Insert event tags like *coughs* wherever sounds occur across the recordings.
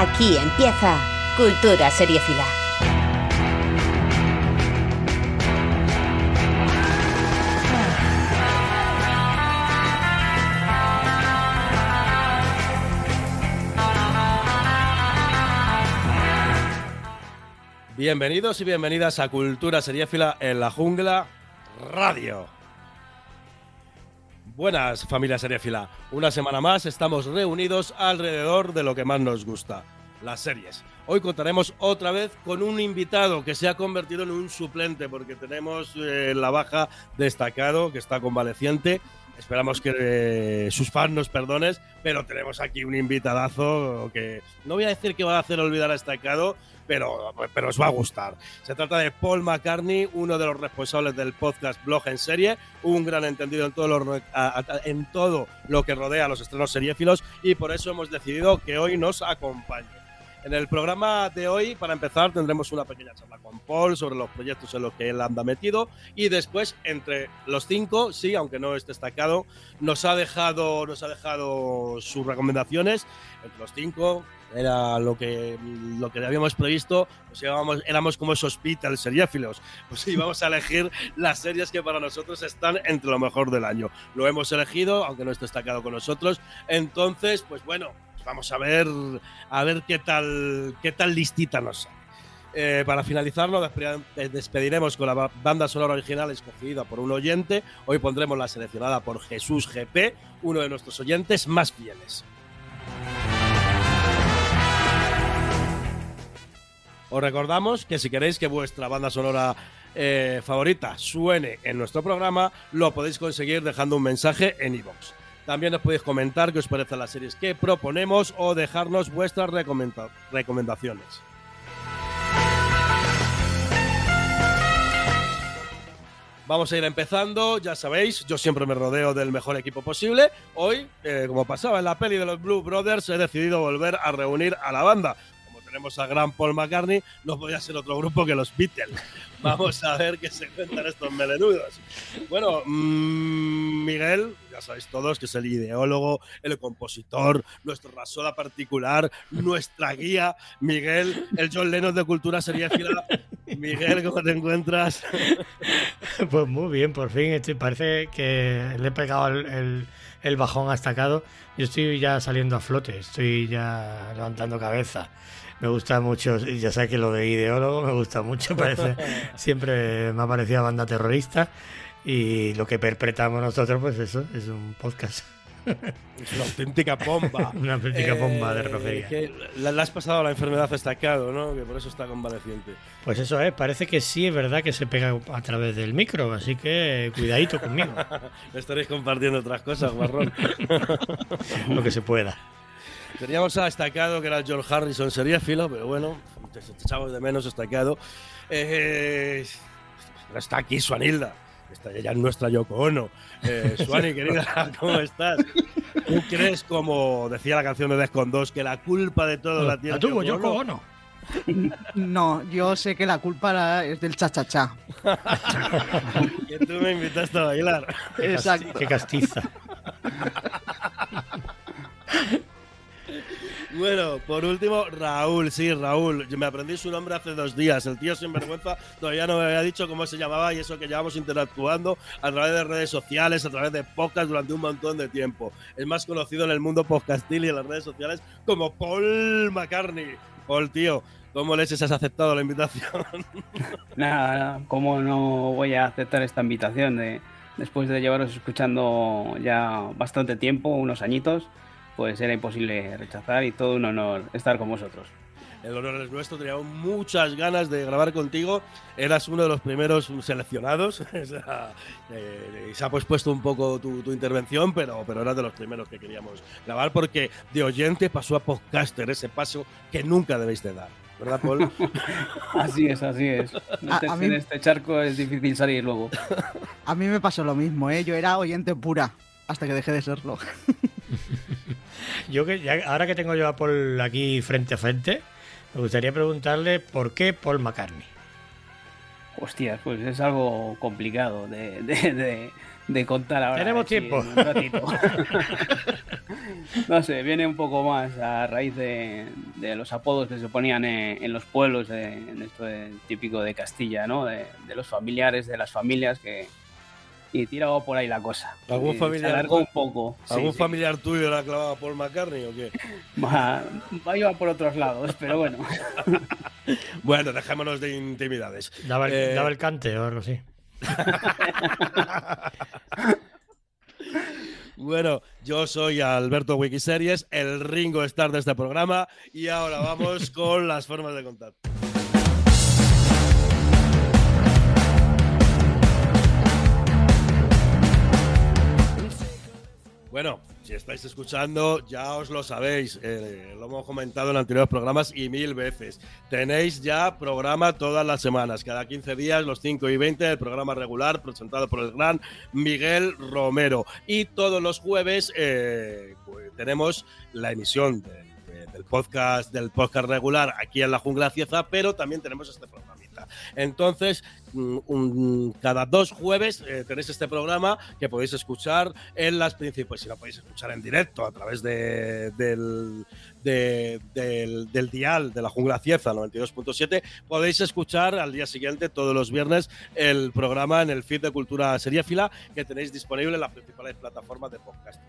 Aquí empieza Cultura Seriéfila. Bienvenidos y bienvenidas a Cultura Seriéfila en la Jungla Radio. Buenas familia seriéfila, una semana más estamos reunidos alrededor de lo que más nos gusta, las series. Hoy contaremos otra vez con un invitado que se ha convertido en un suplente porque tenemos eh, la baja destacado que está convaleciente. Esperamos que eh, sus fans nos perdones, pero tenemos aquí un invitadazo que no voy a decir que va a hacer olvidar a destacado, pero, pero os va a gustar. Se trata de Paul McCartney, uno de los responsables del podcast Blog en Serie, un gran entendido en todo lo, en todo lo que rodea a los estrenos seriéfilos y por eso hemos decidido que hoy nos acompañe. En el programa de hoy, para empezar, tendremos una pequeña charla con Paul sobre los proyectos en los que él anda metido y después, entre los cinco, sí, aunque no esté destacado, nos ha dejado, nos ha dejado sus recomendaciones. Entre los cinco era lo que, lo que habíamos previsto, pues íbamos- éramos como esos Beatles seriéfilos, pues íbamos a elegir las series que para nosotros están entre lo mejor del año. Lo hemos elegido, aunque no esté destacado con nosotros. Entonces, pues bueno, vamos a ver, a ver qué tal, qué tal listita nos sale. Eh, para finalizar, nos despe- eh, despediremos con la ba- banda sonora original escogida por un oyente. Hoy pondremos la seleccionada por Jesús GP, uno de nuestros oyentes más fieles. Os recordamos que si queréis que vuestra banda sonora eh, favorita suene en nuestro programa, lo podéis conseguir dejando un mensaje en iVoox. También os podéis comentar qué os parecen las series que proponemos o dejarnos vuestras recomenda- recomendaciones. Vamos a ir empezando, ya sabéis, yo siempre me rodeo del mejor equipo posible. Hoy, eh, como pasaba en la peli de los Blue Brothers, he decidido volver a reunir a la banda. Tenemos a gran Paul McCartney, no podía ser otro grupo que los Beatles. *laughs* Vamos a ver qué se cuentan estos melenudos. Bueno, mm, Miguel, ya sabéis todos que es el ideólogo, el compositor, nuestro rasoda particular, nuestra guía. Miguel, el John Lennon de cultura seriéfila. *laughs* Miguel, ¿cómo te encuentras? *laughs* Pues muy bien, por fin estoy, parece que le he pegado el, el- el bajón a estacado. Yo estoy ya saliendo a flote, estoy ya levantando cabeza. Me gusta mucho, ya sé que lo de ideólogo me gusta mucho, *laughs* parece siempre me ha parecido banda terrorista. Y lo que perpetramos nosotros, pues eso, es un podcast. Es una auténtica bomba. *laughs* Una auténtica bomba de Eh, relojería. que le has pasado la enfermedad destacado, ¿no? Que por eso está convaleciente. Pues eso es, parece que sí es verdad que se pega a través del micro, así que cuidadito conmigo, *laughs* Me estaréis compartiendo otras cosas, guarrón. lo que se pueda. Teníamos a destacado que era George Harrison seriéfilo, pero bueno, te te echamos de menos destacado. Eh, está aquí Suanilda. Está ella es nuestra Yoko Ono. Eh, Suani, querida, *laughs* ¿cómo estás? ¿Tú crees, como decía la canción de Descon 2, que la culpa de todo la tiene La tuvo Yoko Yoko Ono? *laughs* No, yo sé que la culpa es del cha-cha-cha. *laughs* Que tú me invitaste a bailar. Exacto. Qué castiza. Bueno, por último, Raúl, sí, Raúl. Yo me aprendí su nombre hace dos días. El tío sin vergüenza todavía no me había dicho cómo se llamaba y eso que llevamos interactuando a través de redes sociales, a través de podcast durante un montón de tiempo. Es más conocido en el mundo podcastil y en las redes sociales como Paul McCartney. Paul, tío, ¿cómo les has aceptado la invitación? Nada, *laughs* nada, ¿cómo no voy a aceptar esta invitación de, después de llevaros escuchando ya bastante tiempo, unos añitos? Pues era imposible rechazar y todo un honor estar con vosotros. El honor es nuestro, teníamos muchas ganas de grabar contigo. Eras uno de los primeros seleccionados. *laughs* Eh, se ha pospuesto un poco tu, tu intervención, pero, pero eras de los primeros que queríamos grabar porque de oyente pasó a podcaster, ese paso que nunca debéis de dar. ¿Verdad, Paul? *laughs* Así es, así es. A- a Meterse mí- En este charco es difícil salir luego. A mí me pasó lo mismo, ¿eh? Yo era oyente pura hasta que dejé de serlo. *laughs* Yo que ya, ahora que tengo yo a Paul aquí frente a frente, me gustaría preguntarle por qué Paul McCartney. Hostias, pues es algo complicado de, de, de, contar ahora. Tenemos tiempo. *laughs* no sé, viene un poco más a raíz de, los apodos que se ponían en, los pueblos, en esto típico de Castilla, ¿no? De, los familiares, de las familias que, y tiraba por ahí la cosa. ¿Algún familiar, un poco. ¿Algún familiar tuyo la clavaba por McCartney o qué? *laughs* Va, va a ir por otros lados, pero bueno. *laughs* bueno, dejémonos de intimidades. Daba el, eh, daba el cante o algo así. *laughs* Bueno, yo soy Alberto Wikiseries, el Ringo Star de este programa, y ahora vamos con las formas de contacto. Bueno, si estáis escuchando, ya os lo sabéis, eh, lo hemos comentado en anteriores programas y mil veces. Tenéis ya programa todas las semanas, cada 15 días, los 5 y 20, el programa regular presentado por el gran Miguel Romero. Y todos los jueves eh, pues, tenemos la emisión del podcast del podcast regular aquí en la Jungla Cieza, pero también tenemos este programa. Entonces, mm, cada dos jueves eh, tenéis este programa que podéis escuchar en las principales, pues si lo podéis escuchar en directo a través de, del, del, dial de la jungla Cieza 92.7, podéis escuchar al día siguiente, todos los viernes, el programa en el feed de Cultura Seriéfila que tenéis disponible en las principales plataformas de podcast,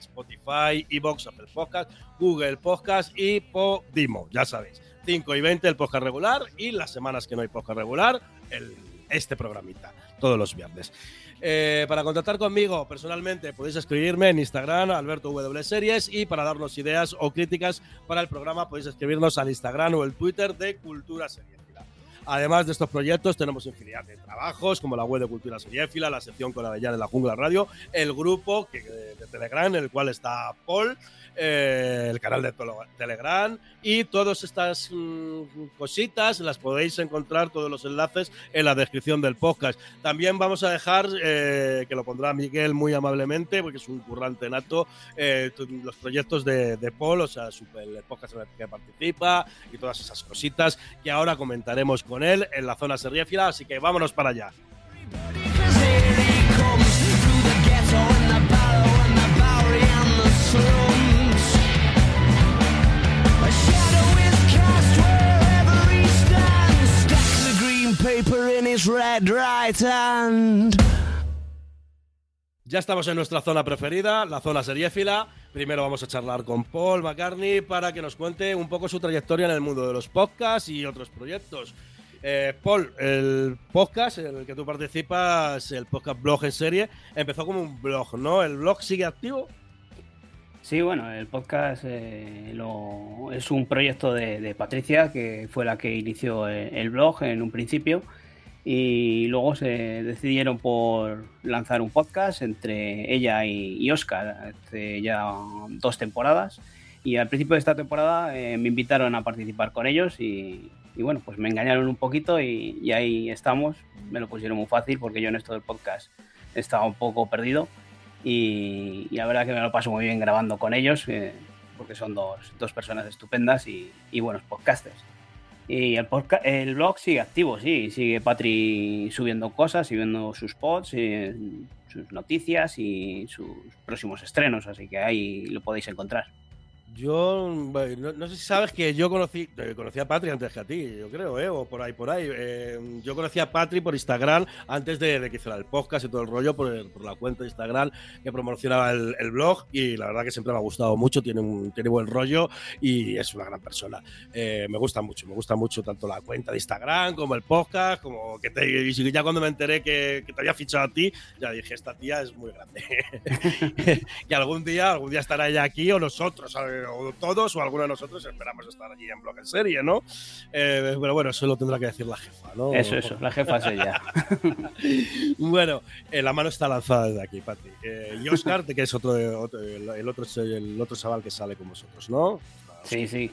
Spotify, Evox, Apple Podcast, Google Podcast y Podimo, ya sabéis. 5 y 20 el podcast regular y las semanas que no hay podcast regular, el, este programita, todos los viernes. Eh, para contactar conmigo personalmente podéis escribirme en Instagram, Alberto W Series, y para darnos ideas o críticas para el programa podéis escribirnos al Instagram o el Twitter de Cultura Series. Además de estos proyectos, tenemos infinidad de trabajos, como la web de Cultura Seriéfila, la sección con la Bella de la Jungla Radio, el grupo de Telegram, en el cual está Paul, eh, el canal de Telegram y todas estas mm, cositas las podéis encontrar, todos los enlaces en la descripción del podcast. También vamos a dejar, eh, que lo pondrá Miguel muy amablemente, porque es un currante nato, eh, los proyectos de, Paul, o sea, el podcast en el que participa y todas esas cositas que ahora comentaremos con él en la zona seriéfila, así que vámonos para allá. Ya estamos en nuestra zona preferida, la zona seriéfila. Primero vamos a charlar con Paul McCartney para que nos cuente un poco su trayectoria en el mundo de los podcasts y otros proyectos. Eh, Paul, el podcast en el que tú participas, el podcast blog en serie, empezó como un blog, ¿no? ¿El blog sigue activo? Sí, bueno, el podcast eh, es un proyecto de, Patricia, que fue la que inició el blog en un principio y luego se decidieron por lanzar un podcast entre ella y, Oscar, hace ya dos temporadas. Y al principio de esta temporada eh, me invitaron a participar con ellos y, bueno, pues me engañaron un poquito y, ahí estamos. Me lo pusieron muy fácil porque yo en esto del podcast estaba un poco perdido y, la verdad que me lo paso muy bien grabando con ellos eh, porque son dos, dos personas estupendas y, buenos podcasters. Y el, el blog sigue activo, sí, sigue Patri subiendo cosas, subiendo sus pods, y sus noticias y sus próximos estrenos, así que ahí lo podéis encontrar. Yo no, sé si sabes que yo conocí, eh, conocí a Patri antes que a ti, yo creo, ¿eh? o por ahí, por ahí. Eh, yo conocí a Patri por Instagram antes de, que hiciera el podcast y todo el rollo, por, la cuenta de Instagram que promocionaba el, blog y la verdad que siempre me ha gustado mucho, tiene, un, tiene buen rollo y es una gran persona. Eh, me gusta mucho, me gusta mucho tanto la cuenta de Instagram como el podcast, como que te, y ya cuando me enteré que, te había fichado a ti, ya dije, esta tía es muy grande. *laughs* *laughs* y algún día, algún día estará ella aquí o nosotros, ¿sabes? O todos o alguno de nosotros esperamos estar allí en Blog en Serie, ¿no? Eh, pero bueno, eso lo tendrá que decir la jefa, ¿no? Eso, eso, la jefa es ella. *laughs* bueno, eh, la mano está lanzada desde aquí, Pati. Eh, y Oscar, que es otro, el, otro, el otro chaval que sale con vosotros, ¿no? Sí, sí.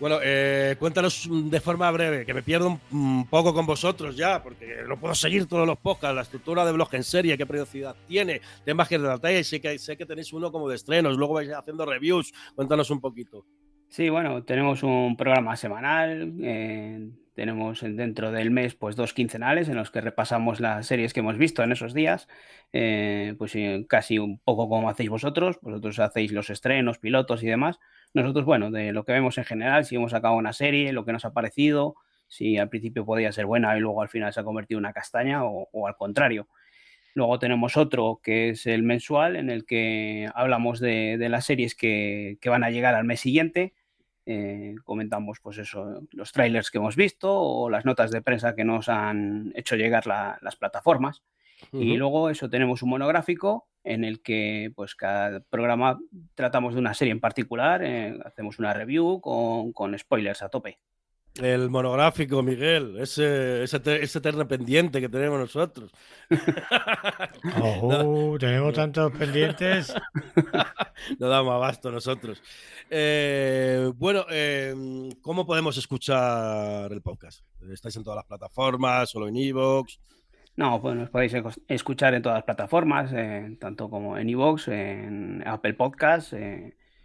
Bueno, eh, cuéntanos de forma breve, que me pierdo un, poco con vosotros ya, porque no puedo seguir todos los podcasts, la estructura de blog en serie, qué periodicidad tiene, temas que tratáis, sé que, sé que tenéis uno como de estrenos, luego vais haciendo reviews, cuéntanos un poquito. Sí, bueno, tenemos un programa semanal eh, tenemos dentro del mes pues dos quincenales en los que repasamos las series que hemos visto en esos días, eh, pues casi un poco como hacéis vosotros, vosotros hacéis los estrenos, pilotos y demás. Nosotros, bueno, de lo que vemos en general, si hemos sacado una serie, lo que nos ha parecido, si al principio podía ser buena y luego al final se ha convertido en una castaña o, al contrario. Luego tenemos otro que es el mensual, en el que hablamos de, las series que, que, van a llegar al mes siguiente eh, comentamos pues eso, los trailers que hemos visto o las notas de prensa que nos han hecho llegar las plataformas. Y luego eso tenemos un monográfico en el que pues cada programa tratamos de una serie en particular, eh, hacemos una review con, con spoilers a tope. El monográfico, Miguel, ese, ese, ese pendiente que tenemos nosotros. *laughs* Oh, tenemos tantos pendientes. *laughs* no damos abasto nosotros. Eh, bueno, eh, ¿cómo podemos escuchar el podcast? ¿Estáis en todas las plataformas, solo en Evox? No, pues nos podéis escuchar en todas las plataformas, eh, tanto como en Evox, en Apple Podcasts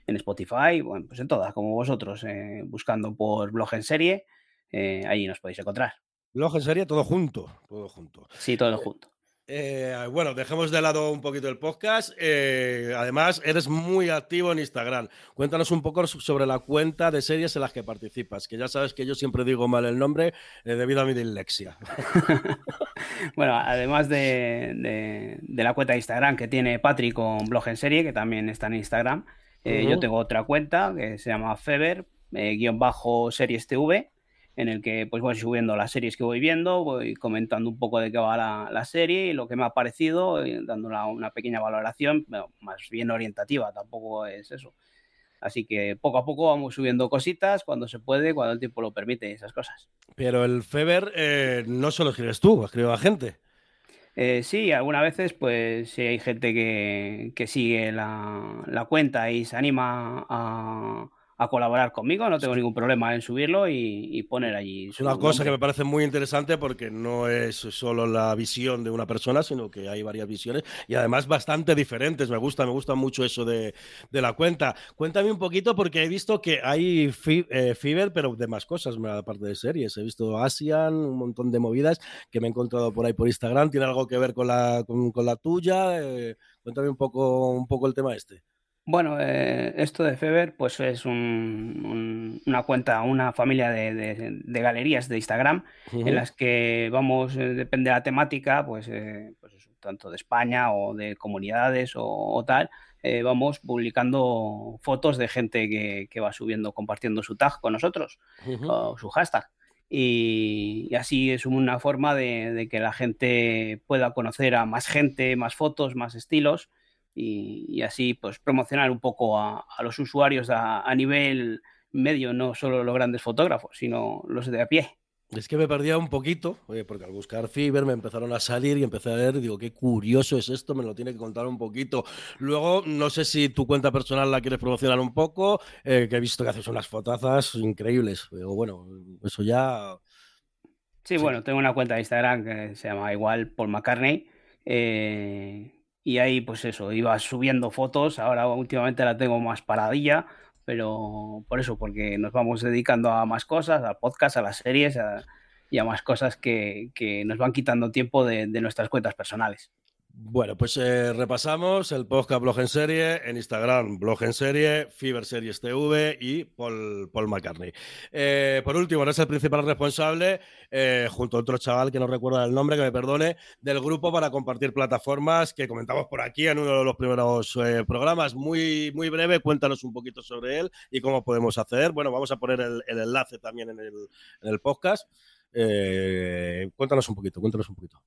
en Spotify, bueno, pues en todas, como vosotros, eh, buscando por blog en serie, eh, ahí nos podéis encontrar. Blog en serie, todo junto, todo junto. Sí, todo junto. Eh, bueno, dejemos de lado un poquito el podcast. además, eres muy activo en Instagram. Cuéntanos un poco sobre la cuenta de series en las que participas, que ya sabes que yo siempre digo mal el nombre debido a mi dislexia. *laughs* bueno, además de, de, la cuenta de Instagram que tiene Patrick con blog en serie, que también está en Instagram, eh, yo tengo otra cuenta que se llama Feber, eh, guion bajo series TV, en el que pues voy subiendo las series que voy viendo, voy comentando un poco de qué va la, serie y lo que me ha parecido, dando una, pequeña valoración, más bien orientativa, tampoco es eso. Así que poco a poco vamos subiendo cositas cuando se puede, cuando el tiempo lo permite, esas cosas. Pero el Feber eh, no solo escribes tú, escribe a gente. Eh, sí, algunas veces, pues si hay gente que, que sigue la, la, cuenta y se anima a, a colaborar conmigo, no tengo ningún problema en subirlo y, poner allí. Es una cosa que me parece muy interesante porque no es solo la visión de una persona, sino que hay varias visiones y además bastante diferentes. Me gusta, me gusta mucho eso de, la cuenta. Cuéntame un poquito porque he visto que hay eh, Fiverr, pero de más cosas, aparte de series. He visto Asian, un montón de movidas que me he encontrado por ahí por Instagram. ¿Tiene algo que ver con la, con, la tuya? Eh, cuéntame un poco, un poco el tema este. Bueno, eh, esto de Feber, pues es una cuenta, una familia de, galerías de Instagram en las que vamos, eh, depende de la temática, pues, eh, pues tanto de España o de comunidades o, tal, vamos publicando fotos de gente que, va subiendo, compartiendo su tag con nosotros o su hashtag. Y, así es una forma de que la gente pueda conocer a más gente, más fotos, más estilos y, así pues promocionar un poco a, los usuarios a, nivel medio, no solo los grandes fotógrafos, sino los de a pie. Es que me perdía un poquito, porque al buscar Fiverr me empezaron a salir y empecé a ver, digo, qué curioso es esto, me lo tiene que contar un poquito. Luego, no sé si tu cuenta personal la quieres promocionar un poco, eh, que he visto que haces unas fotazas increíbles. Pero bueno, eso ya... Sí, bueno, tengo una cuenta de Instagram que se llama igual Paul McCartney. Eh, y ahí pues eso, iba subiendo fotos, ahora últimamente la tengo más paradilla, pero por eso, porque nos vamos dedicando a más cosas, al podcast, a las series y a más cosas que, nos van quitando tiempo de nuestras cuentas personales. Bueno, pues eh, repasamos el podcast Blog en Serie, en Instagram Blog en Serie, Fiber Series TV y Paul, McCartney. Eh, por último, eres el principal responsable, eh, junto a otro chaval que no recuerda el nombre, que me perdone, del grupo para compartir plataformas que comentamos por aquí en uno de los primeros programas. Muy, muy breve, cuéntanos un poquito sobre él y cómo podemos hacer. Bueno, vamos a poner el, enlace también en el, en el podcast. cuéntanos un poquito, cuéntanos un poquito.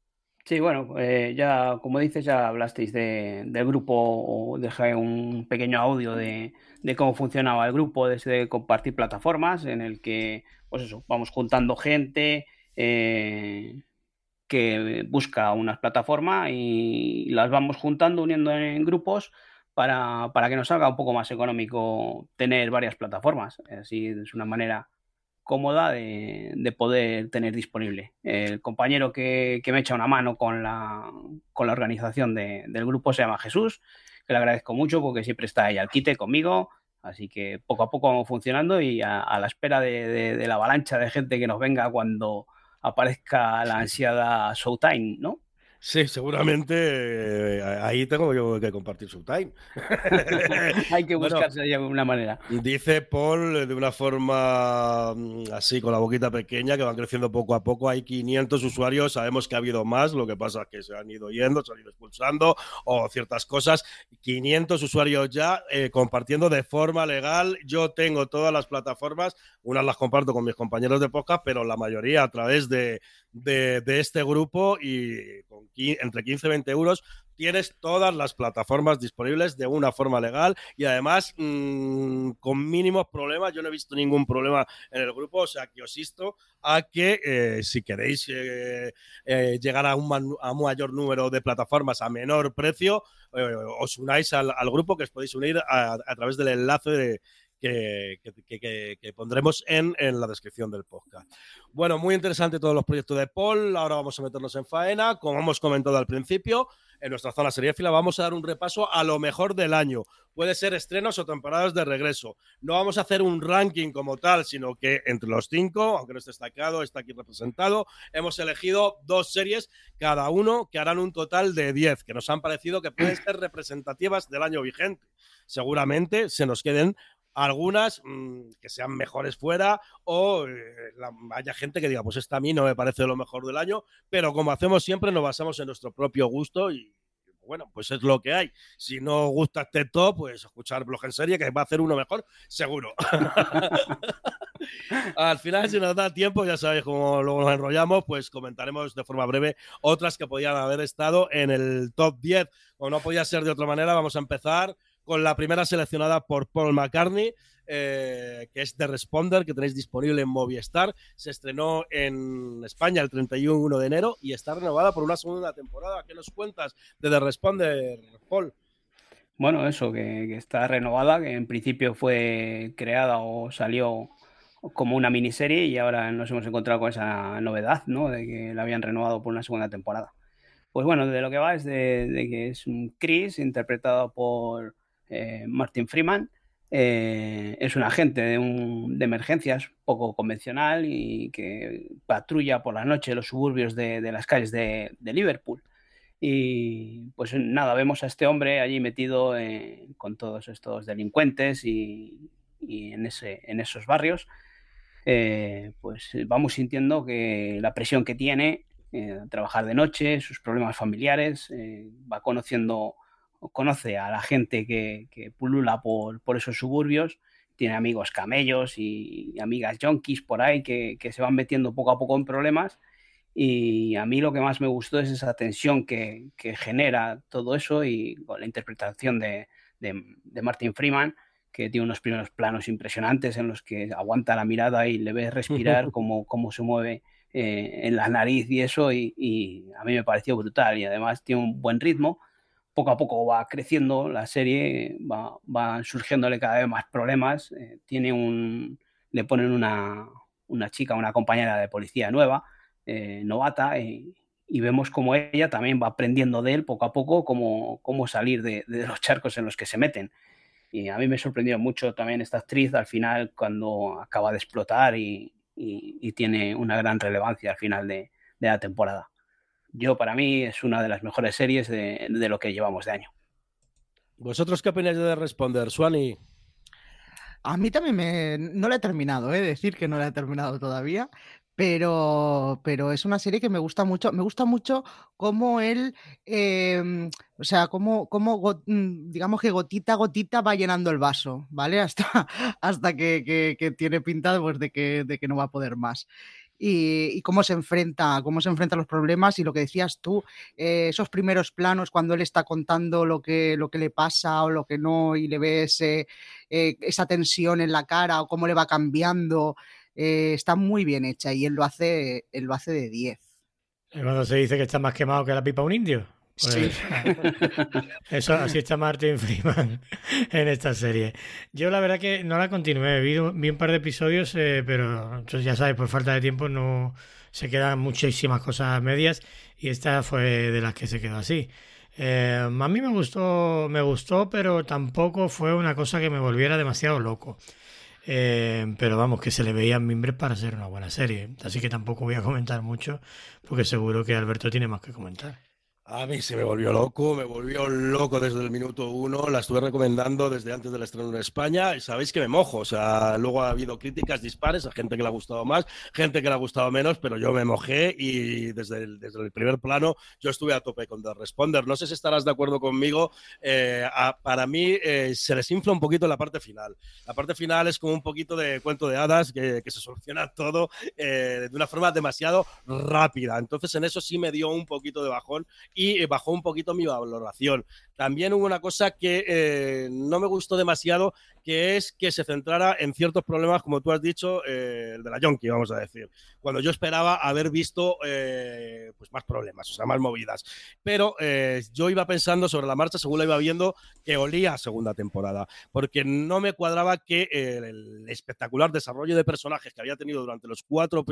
Sí, bueno, eh, ya como dices, ya hablasteis de, del grupo o dejé un pequeño audio de, cómo funcionaba el grupo, desde compartir plataformas, en el que, pues eso, vamos juntando gente eh, que busca una plataforma y las vamos juntando, uniendo en grupos para, para que nos salga un poco más económico tener varias plataformas. Así es una manera cómoda de, poder tener disponible. El compañero que, me echa una mano con la, con la organización del grupo se llama Jesús, que le agradezco mucho porque siempre está ahí al quite conmigo Así que poco a poco vamos funcionando y a, la espera de, la avalancha de gente que nos venga cuando aparezca la ansiada Showtime, ¿no? Sí, seguramente eh, ahí tengo yo que compartir su time. *laughs* Hay que *laughs* buscarse de alguna manera. Dice Paul eh, de una forma mm, así, con la boquita pequeña, que van creciendo poco a poco. Hay 500 usuarios, sabemos que ha habido más, lo que pasa es que se han ido yendo, se han ido expulsando o ciertas cosas. 500 usuarios ya eh, compartiendo de forma legal. Yo tengo todas las plataformas, unas las comparto con mis compañeros de podcast, pero la mayoría a través de, de, este grupo y entre 15 y 20 euros tienes todas las plataformas disponibles de una forma legal y además mm, con mínimos problemas. Yo no he visto ningún problema en el grupo, o sea que os insto a que eh, si queréis eh, eh, llegar a un, a mayor número de plataformas a menor precio, os unáis al, grupo que os podéis unir a, a través del enlace de, que, pondremos en, la descripción del podcast. Bueno, muy interesante todos los proyectos de Paul. Ahora vamos a meternos en faena. Como hemos comentado al principio, en nuestra zona fila vamos a dar un repaso a lo mejor del año. Puede ser estrenos o temporadas de regreso. No vamos a hacer un ranking como tal, sino que entre los cinco, aunque no esté destacado, está aquí representado, hemos elegido dos series, cada uno que harán un total de diez, que nos han parecido que pueden ser representativas del año vigente. Seguramente se nos queden algunas mm, que sean mejores fuera o eh, haya gente que diga, pues esta a mí no me parece lo mejor del año, pero como hacemos siempre nos basamos en nuestro propio gusto y bueno, pues es lo que hay. Si no gusta este top, pues escuchar blog en serie, que va a hacer uno mejor, seguro. *laughs* Al final, si nos da tiempo, ya sabéis cómo luego nos enrollamos, pues comentaremos de forma breve otras que podían haber estado en el top 10. O no podía ser de otra manera, vamos a empezar con la primera seleccionada por Paul McCartney, eh, que es The Responder, que tenéis disponible en Movistar. Se estrenó en España el 31 de enero y está renovada por una segunda temporada. ¿Qué nos cuentas de The Responder, Paul? Bueno, eso, que, está renovada, que en principio fue creada o salió como una miniserie y ahora nos hemos encontrado con esa novedad, ¿no? De que la habían renovado por una segunda temporada. Pues bueno, de lo que va es de, de que es un Chris interpretado por eh, Martin Freeman, eh, es un agente de, emergencias poco convencional y que patrulla por la noche los suburbios de, las calles de, Liverpool. Y pues nada, vemos a este hombre allí metido con todos estos delincuentes y, en, ese, en, esos barrios. Eh, pues vamos sintiendo que la presión que tiene, trabajar de noche, sus problemas familiares, va conociendo conoce a la gente que, pulula por, esos suburbios, tiene amigos camellos y, amigas junkies por ahí que, se van metiendo poco a poco en problemas. Y a mí lo que más me gustó es esa tensión que, genera todo eso y con la interpretación de, Martin Freeman, que tiene unos primeros planos impresionantes en los que aguanta la mirada y le ves respirar *laughs* cómo, cómo se mueve eh, en la nariz y eso, y, y, a mí me pareció brutal y además tiene un buen ritmo poco a poco va creciendo la serie, va, va surgiéndole cada vez más problemas. Eh, tiene un, le ponen una, una, chica, una compañera de policía nueva, eh, novata, y vemos como ella también va aprendiendo de él poco a poco cómo, cómo salir de, los charcos en los que se meten. Y a mí me sorprendió mucho también esta actriz al final cuando acaba de explotar y, y, tiene una gran relevancia al final de, de la temporada yo para mí es una de las mejores series de, lo que llevamos de año. ¿Vosotros qué opináis de responder, Suani? A mí también me... No la he terminado, ¿eh? decir que no la he terminado todavía, pero, pero es una serie que me gusta mucho. Me gusta mucho cómo él, em, o sea, cómo, cómo, mm, digamos que gotita a gotita va llenando el vaso, ¿vale? *laughs* Hasta, hasta que, que, tiene pinta pues, de, que, de que no va a poder más y, cómo se enfrenta, cómo se enfrenta a los problemas y lo que decías tú, eh, esos primeros planos cuando él está contando lo que, lo que le pasa o lo que no y le ves eh, esa tensión en la cara o cómo le va cambiando, eh, está muy bien hecha y él lo hace, él lo hace de 10. Cuando se dice que está más quemado que la pipa un indio. Sí. *laughs* Eso, así está Martin *laughs* Freeman en esta serie. Yo la verdad que no la continué, vi, vi un par de episodios, eh, pero ya sabes, por falta de tiempo no se quedan muchísimas cosas medias y esta fue de las que se quedó así. Eh, a mí me gustó, me gustó, pero tampoco fue una cosa que me volviera demasiado loco. Eh, pero vamos, que se le veían mimbres para ser una buena serie. Así que tampoco voy a comentar mucho, porque seguro que Alberto tiene más que comentar. A mí se me volvió loco, me volvió loco desde el minuto uno. La estuve recomendando desde antes del estreno en España y sabéis que me mojo. O sea, luego ha habido críticas dispares a gente que le ha gustado más, gente que le ha gustado menos, pero yo me mojé y desde el, desde el primer plano yo estuve a tope con The Responder. No sé si estarás de acuerdo conmigo. Eh, para mí eh, se les infla un poquito la parte final. La parte final es como un poquito de cuento de hadas que, se soluciona todo eh, de una forma demasiado rápida. Entonces en eso sí me dio un poquito de bajón y bajó un poquito mi valoración. También hubo una cosa que eh, no me gustó demasiado, que es que se centrara en ciertos problemas, como tú has dicho, eh, el de la Yonki, vamos a decir, cuando yo esperaba haber visto eh, pues más problemas, o sea, más movidas. Pero yo iba pensando sobre la marcha, según la iba viendo, que olía a segunda temporada, porque no me cuadraba que el espectacular desarrollo de personajes que había tenido durante los cuatro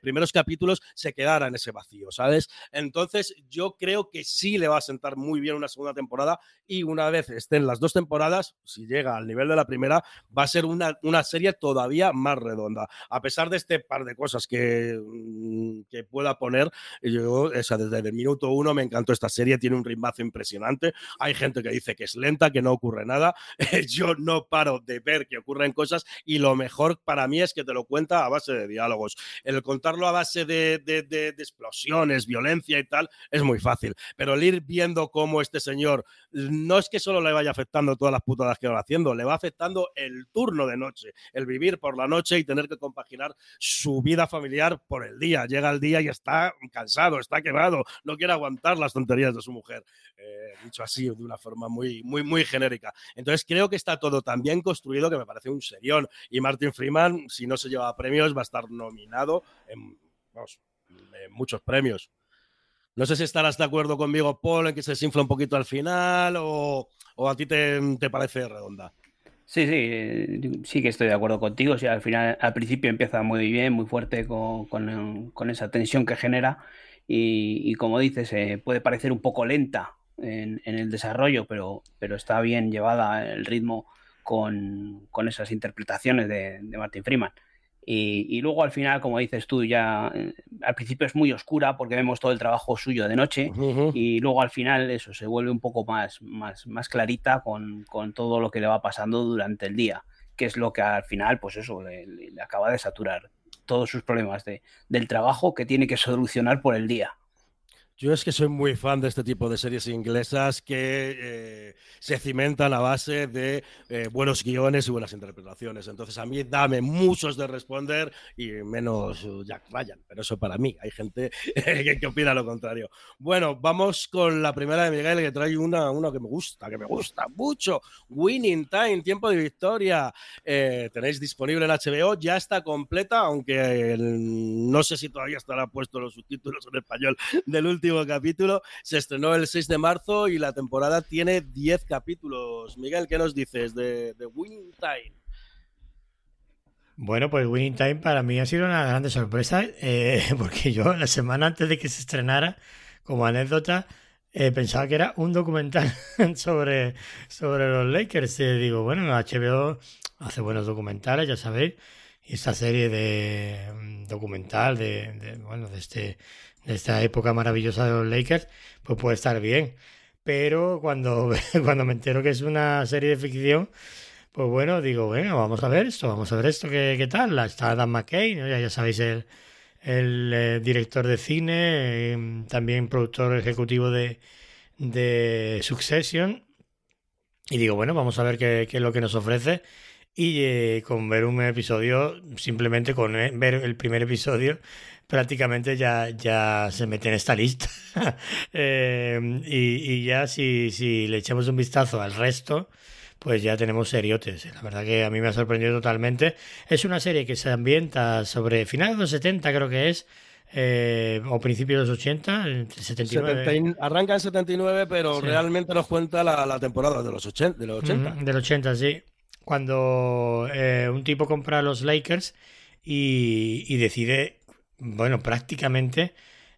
primeros capítulos se quedara en ese vacío, ¿sabes? Entonces yo creo que sí le va a sentar muy bien una segunda temporada y una vez estén las dos temporadas, si llega al nivel de la primera, va a ser una, una serie todavía más redonda. A pesar de este par de cosas que, mm, que pueda poner, yo, o sea, desde el minuto uno me encantó esta serie, tiene un ritmazo impresionante. Hay gente que dice que es lenta, que no ocurre nada. *laughs* yo no paro de ver que ocurren cosas y lo mejor para mí es que te lo cuenta a base de diálogos. El contarlo a base de, de, de, de explosiones, violencia y tal, es muy fácil pero el ir viendo cómo este señor no es que solo le vaya afectando todas las putadas que va haciendo, le va afectando el turno de noche, el vivir por la noche y tener que compaginar su vida familiar por el día. Llega el día y está cansado, está quemado, no quiere aguantar las tonterías de su mujer. Eh, dicho así, de una forma muy, muy, muy genérica. Entonces creo que está todo tan bien construido que me parece un serión. Y Martin Freeman, si no se lleva premios, va a estar nominado en, muchos premios. No sé si estarás de acuerdo conmigo, Paul, en que se desinfla un poquito al final o, a ti te, parece redonda. Sí, sí, sí que estoy de acuerdo contigo. al final, al principio empieza muy bien, muy fuerte con, esa tensión que genera y, como dices, eh, puede parecer un poco lenta en, el desarrollo, pero, pero está bien llevada el ritmo con, esas interpretaciones de, Martin Freeman. Y, luego al final, como dices tú, ya eh, al principio es muy oscura porque vemos todo el trabajo suyo de noche y luego al final eso se vuelve un poco más, más, más clarita con, con, todo lo que le va pasando durante el día, que es lo que al final, pues eso, le, le acaba de saturar todos sus problemas de, del trabajo que tiene que solucionar por el día. Yo es que soy muy fan de este tipo de series inglesas que eh, se cimentan a base de eh, buenos guiones y buenas interpretaciones. Entonces, a mí dame muchos de responder y menos Jack Ryan. Pero eso para mí. Hay gente *laughs* que, opina lo contrario. Bueno, vamos con la primera de Miguel que trae una, una que me gusta, que me gusta mucho. Winning Time, tiempo de victoria. Eh, tenéis disponible en HBO. Ya está completa, aunque no sé si todavía estará puesto los subtítulos en español del último capítulo. Se estrenó el 6 de marzo y la temporada tiene 10 capítulos. Miguel, ¿qué nos dices de, Winning Time? Bueno, pues Winning Time para mí ha sido una grande sorpresa, eh, *laughs* porque yo la semana antes de que se estrenara, como anécdota, eh, pensaba que era un documental *laughs* sobre, sobre los Lakers. Eh, digo, bueno, HBO hace buenos documentales, ya sabéis, y esta serie de mm, documental de, bueno, de este de esta época maravillosa de los Lakers, pues puede estar bien. Pero cuando, *laughs* cuando me entero que es una serie de ficción, pues bueno, digo, bueno, vamos a ver esto, vamos a ver esto, ¿qué, qué tal? Está Adam McKay, ya, ya sabéis, el, el eh, director de cine, em, también productor ejecutivo de, de Succession. Y digo, bueno, vamos a ver qué, qué es lo que nos ofrece. Y eh, con ver un episodio, simplemente con eh, ver el primer episodio, prácticamente ya, ya se mete en esta lista. *laughs* Eh, y, ya si, si le echamos un vistazo al resto, pues ya tenemos seriotes. La verdad que a mí me ha sorprendido totalmente. Es una serie que se ambienta sobre finales de los 70, creo que es. Eh, o principios de los 80, 79. arranca en 79, pero realmente nos cuenta la, temporada de los 80. De los 80, del 80 sí. Cuando eh, un tipo compra los Lakers y, y decide bueno, prácticamente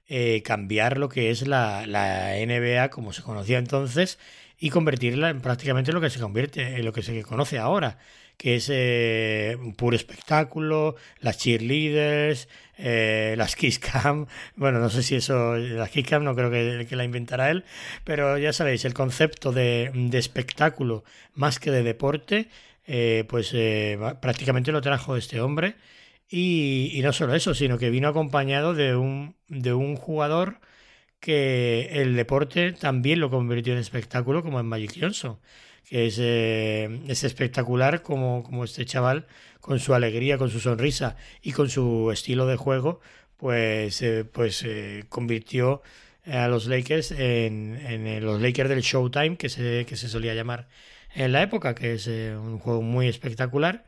eh, cambiar lo que es la, la, NBA como se conocía entonces y convertirla en prácticamente lo que se convierte en lo que se conoce ahora, que es eh, un puro espectáculo, las cheerleaders, eh, las Kiss Cam, *laughs* bueno, no sé si eso, las Kiss Cam no creo que, que la inventará él, pero ya sabéis, el concepto de, de espectáculo más que de deporte, eh, pues eh, prácticamente lo trajo este hombre. Y, y, no solo eso, sino que vino acompañado de un, de un jugador que el deporte también lo convirtió en espectáculo, como en Magic Johnson que es, eh, es espectacular como, como, este chaval, con su alegría, con su sonrisa y con su estilo de juego, pues, eh, pues eh, convirtió a los Lakers en, en, los Lakers del Showtime, que se, que se solía llamar en la época, que es un juego muy espectacular.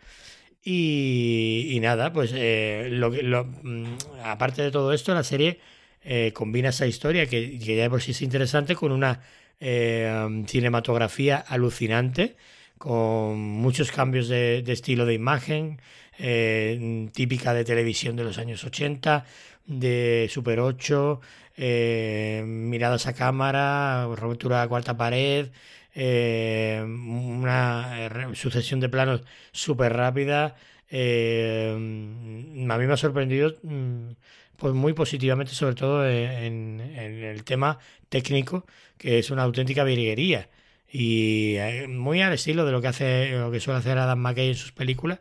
Y, nada, pues lo, lo, mm, aparte de todo esto, la serie combina esa historia que, ya por sí es interesante con una eh, cinematografía alucinante, con muchos cambios de, estilo de imagen, eh, típica de televisión de los años 80, de Super 8, eh, miradas a cámara, ruptura de cuarta pared, una sucesión de planos súper rápida. a mí me ha sorprendido mm, pues muy positivamente, sobre todo en, en, el tema técnico, que es una auténtica virguería. Y eh, muy al estilo de lo que hace, lo que suele hacer Adam McKay en sus películas,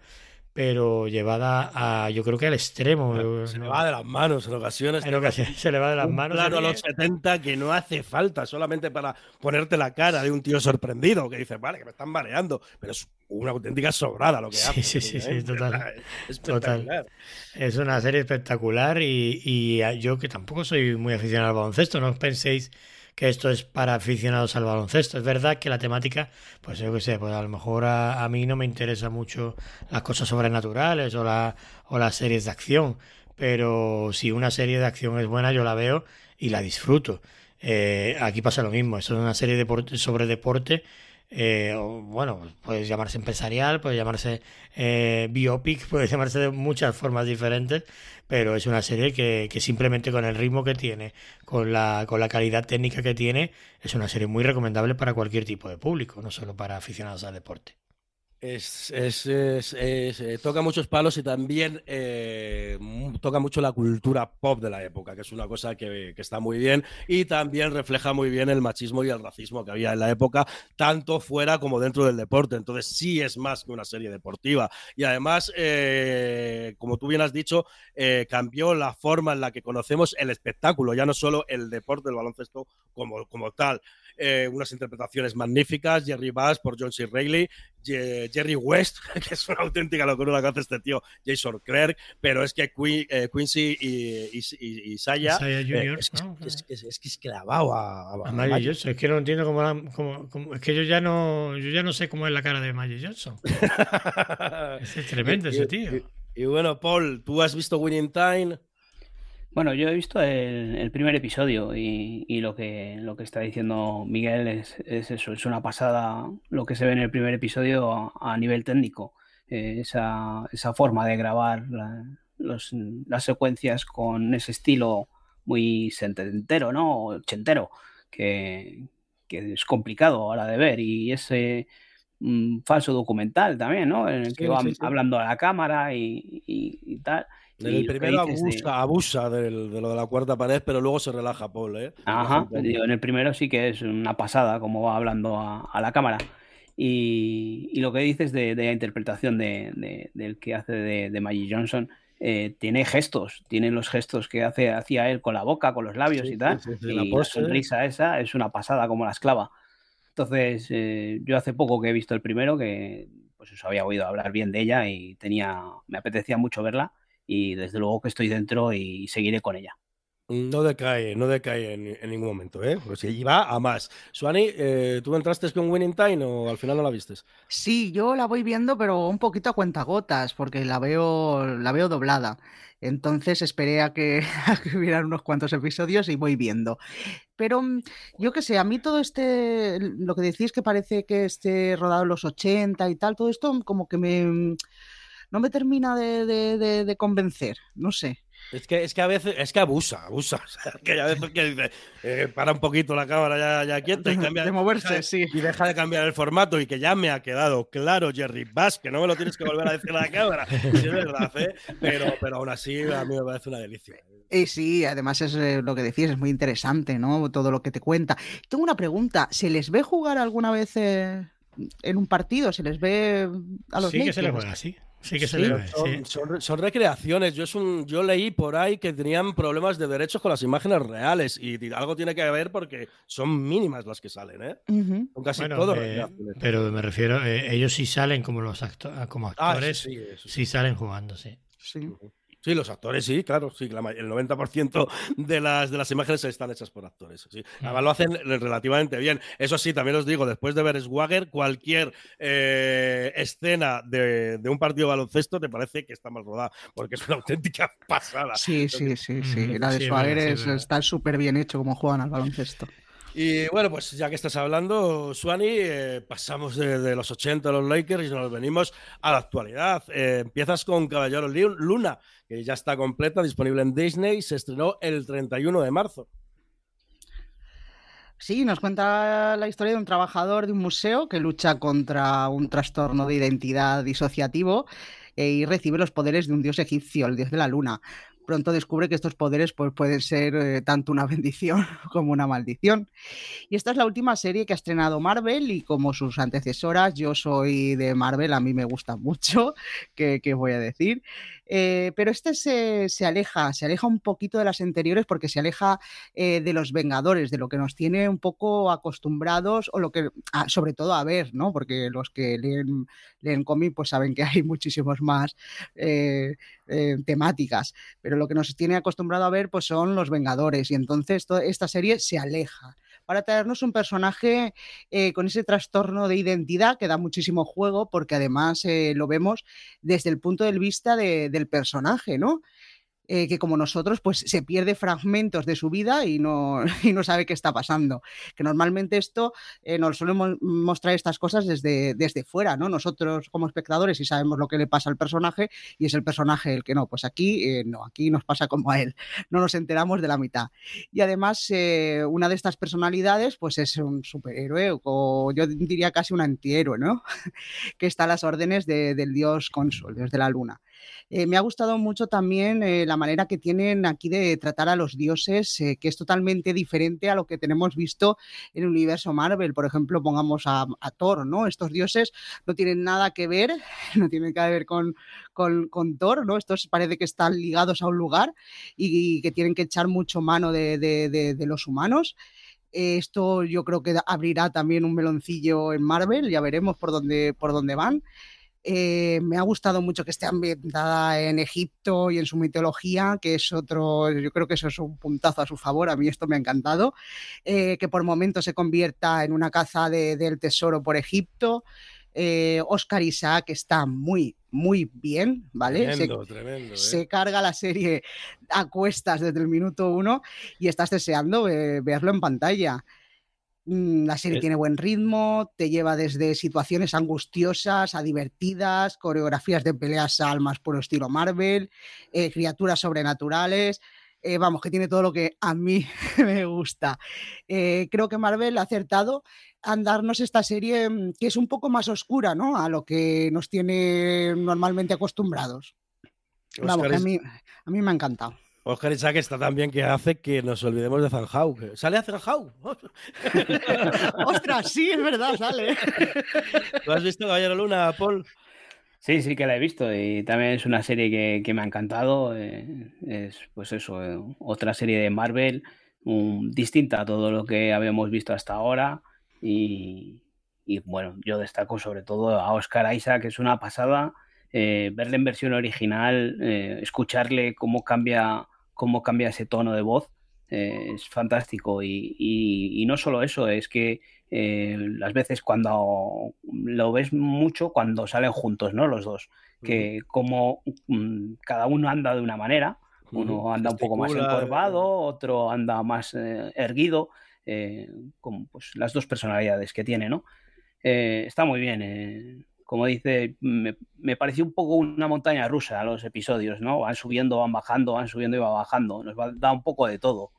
pero llevada a, yo creo que al extremo. Se le va de las manos en ocasiones. En ocasiones se le va de las manos. Claro, a los 70 que no hace falta solamente para ponerte la cara de un tío sorprendido que dice, vale, que me están mareando, pero es una auténtica sobrada lo que hace. Sí, sí, sí, total. Es total. Es una serie espectacular y, y yo que tampoco soy muy aficionado al baloncesto, no os penséis que esto es para aficionados al baloncesto. Es verdad que la temática, pues yo qué sé, pues a lo mejor a, mí no me interesa mucho las cosas sobrenaturales o, la, o las series de acción, pero si una serie de acción es buena, yo la veo y la disfruto. Eh, aquí pasa lo mismo, esto es una serie de sobre deporte eh, bueno, puede llamarse empresarial, puede llamarse eh, biopic, *laughs* puede llamarse de muchas formas diferentes, pero es una serie que, que, simplemente con el ritmo que tiene, con la, con la calidad técnica que tiene, es una serie muy recomendable para cualquier tipo de público, no solo para aficionados al deporte. Es, es, eh, toca muchos palos y también eh, toca mucho la cultura pop de la época, que es una cosa que, que, está muy bien y también refleja muy bien el machismo y el racismo que había en la época, tanto fuera como dentro del deporte. Entonces sí es más que una serie deportiva. Y además, eh, como tú bien has dicho, cambió la forma en la que conocemos el espectáculo, ya no solo el deporte, el baloncesto como, como tal. Unas interpretaciones magníficas, Jerry Bass por John C. Reilly, Jerry West, *laughs* que es una auténtica locura la que hace este tío, Jason Clerk, pero es que eh, Quincy y, y, Saya, eh, es, que es, clavado a, a, Johnson. Es que no entiendo cómo, Es que yo ya no yo ya no sé cómo es la cara de Magic Johnson. *laughs* es tremendo ese tío. Y, bueno, Paul, ¿tú has visto Winning Time? Bueno, yo he visto el, primer episodio y, lo que lo que está diciendo Miguel es, eso, es una pasada lo que se ve en el primer episodio a, nivel técnico. Eh, esa, esa, forma de grabar las secuencias con ese estilo muy setentero, ¿no? Ochentero, que, que es complicado ahora de ver. Y ese mm, falso documental también, ¿no? En el que van hablando a la cámara y tal. En el primero abusa, de lo de la cuarta pared, pero luego se relaja Paul, ¿eh? Ajá, en el primero sí que es una pasada, como va hablando a, la cámara. Y, lo que dices de, la interpretación de, del que hace de, Maggie Johnson, eh, tiene gestos, tiene los gestos que hace, hacía él con la boca, con los labios y tal. y la, sonrisa esa es una pasada, como la esclava. Entonces, eh, yo hace poco que he visto el primero, que pues os había oído hablar bien de ella y tenía, me apetecía mucho verla y desde luego que estoy dentro y seguiré con ella. No decae, no decae en, ningún momento, ¿eh? Pues va a más. Suani, eh, ¿tú entraste con Winning Time o al final no la vistes? Sí, yo la voy viendo, pero un poquito a cuentagotas, porque la veo, la veo doblada. Entonces esperé a que, *laughs* hubieran unos cuantos episodios y voy viendo. Pero mm, yo qué sé, a mí todo este, lo que decís que parece que esté rodado en los 80 y tal, todo esto como que me no me termina de, convencer, no sé. Es que, es que a veces, es que abusa, abusa. *laughs* que a veces que dice, eh, para un poquito la cámara ya, ya quieta y *laughs* cambia. De moverse, sí. Y deja de cambiar el formato y que ya me ha quedado claro, Jerry Bass, que no me lo tienes que volver a decir a la cámara. es verdad, ¿eh? Pero, pero aún así a mí me parece una delicia. Y sí, además es eh, lo que decís, es muy interesante, ¿no? Todo lo que te cuenta. Tengo una pregunta, ¿se les ve jugar alguna vez eh, en un partido? ¿Se les ve a los Sí que se les juega, sí. Sí que se le ve, son, sí. son- son recreaciones. Yo, es un, yo leí por ahí que tenían problemas de derechos con las imágenes reales y algo tiene que ver porque son mínimas las que salen, ¿eh? Son casi Bueno, todo eh, recreaciones. pero me refiero, eh, ellos sí salen como los acto- como Ah, actores, sí, sí, eso sí. sí salen jugando, sí. Sí. Sí, los actores sí, claro, sí, la el 90% de las, de las imágenes están hechas por actores. Sí. Además lo hacen relativamente bien. Eso sí, también os digo, después de ver Swagger, cualquier eh, escena de, de un partido de baloncesto te parece que está mal rodada, porque es una *laughs* auténtica pasada. Sí, sí, sí, sí. Ujú, La de sí, Swagger es- está súper bien hecho como juegan al baloncesto. Y bueno, pues ya que estás hablando, Suani, eh, pasamos de, los 80 a los Lakers y nos venimos a la actualidad. Eh, empiezas con Caballero Luna, que ya está completa, disponible en Disney, se estrenó el 31 de marzo. Sí, nos cuenta la historia de un trabajador de un museo que lucha contra un trastorno de identidad disociativo eh, y recibe los poderes de un dios egipcio, el dios de la luna. Pronto descubre que estos poderes pues, pueden ser eh, tanto una *laughs* bendición como una maldición. Y esta es la última serie que ha estrenado Marvel y como sus antecesoras, yo soy de Marvel, a mí me gusta mucho, *laughs* que, voy a decir. Eh, pero este se, se aleja, se aleja un poquito de las anteriores porque se aleja eh, de los Vengadores, de lo que nos tiene un poco acostumbrados o lo que, ah, sobre todo a ver, ¿no? Porque los que leen, leen cómic pues saben que hay *laughs* muchísimos más eh, temáticas, pero lo que nos tiene acostumbrado a ver pues son los Vengadores y entonces esta serie se aleja para traernos un personaje eh, con ese trastorno de identidad que da muchísimo juego porque además eh, lo vemos desde el punto de vista de, del personaje, ¿no? Eh, que como nosotros, pues se pierde fragmentos de su vida y no, *laughs* y no sabe qué está pasando. Que normalmente esto eh, nos solemos mostrar estas cosas desde, desde fuera, ¿no? Nosotros como espectadores sí sabemos lo que le pasa al personaje y es el personaje el que no. Pues aquí eh, no, aquí nos pasa como a él. No nos enteramos de la mitad. Y además, eh, una de estas personalidades, pues es un superhéroe o yo diría casi un antihéroe, ¿no? *laughs* que está a las órdenes de, del dios cónsul, dios de la luna. Eh, me ha gustado mucho también eh, la manera que tienen aquí de tratar a los dioses, eh, que es totalmente diferente a lo que tenemos visto en el universo Marvel. Por ejemplo, pongamos a, a Thor, ¿no? Estos dioses no tienen nada que ver, *laughs* no tienen que ver con, con, con, Thor, ¿no? Estos parece que están ligados a un lugar y, que tienen que echar mucho mano de, de, de, de los humanos. Esto yo creo que abrirá también un meloncillo en Marvel, ya veremos por dónde, por dónde van. Eh, me ha gustado mucho que esté ambientada en Egipto y en su mitología, que es otro, yo creo que eso es un puntazo a su favor, a mí esto me ha encantado, eh, que por momentos se convierta en una caza de, del tesoro por Egipto. Eh, Oscar Isaac está muy, muy bien, ¿vale? Tremendo, se, tremendo, ¿eh? se, carga la serie a cuestas desde el minuto uno y estás deseando eh, verlo en pantalla. Mm, La serie es... tiene buen ritmo, te lleva desde situaciones angustiosas a divertidas, coreografías de peleas al más puro estilo Marvel, eh, criaturas sobrenaturales. Eh, vamos, que tiene todo lo que a mí *laughs* me gusta. Eh, creo que Marvel ha acertado en darnos esta serie mm, que es un poco más oscura, ¿no? A lo que nos tiene normalmente acostumbrados. Oscar vamos, que a mí, a mí me ha encantado. Oscar Isaac está tan bien que hace que nos olvidemos de Zanjau. ¿Sale a Zanjau? *laughs* ¡Ostras! Sí, es verdad, sale. ¿Lo has visto, Caballero Luna, Paul? Sí, sí que la he visto y también es una serie que, que me ha encantado. Eh, es pues eso, eh, otra serie de Marvel um, distinta a todo lo que habíamos visto hasta ahora y, y, bueno, yo destaco sobre todo a Oscar Isaac, que es una pasada. Eh, verle en versión original, eh, escucharle cómo cambia, cómo cambia ese tono de voz, eh, es fantástico. Y, y, y, no solo eso, es que eh, las veces cuando lo ves mucho cuando salen juntos, ¿no? Los dos, que como um, cada uno anda de una manera, uno anda un poco más encorvado, otro anda más eh, erguido, eh, como pues las dos personalidades que tiene, ¿no? Eh, está muy bien. Como dice, me, me, pareció un poco una montaña rusa los episodios, ¿no? Van subiendo, van bajando, van subiendo y van bajando. Nos va, da un poco de todo.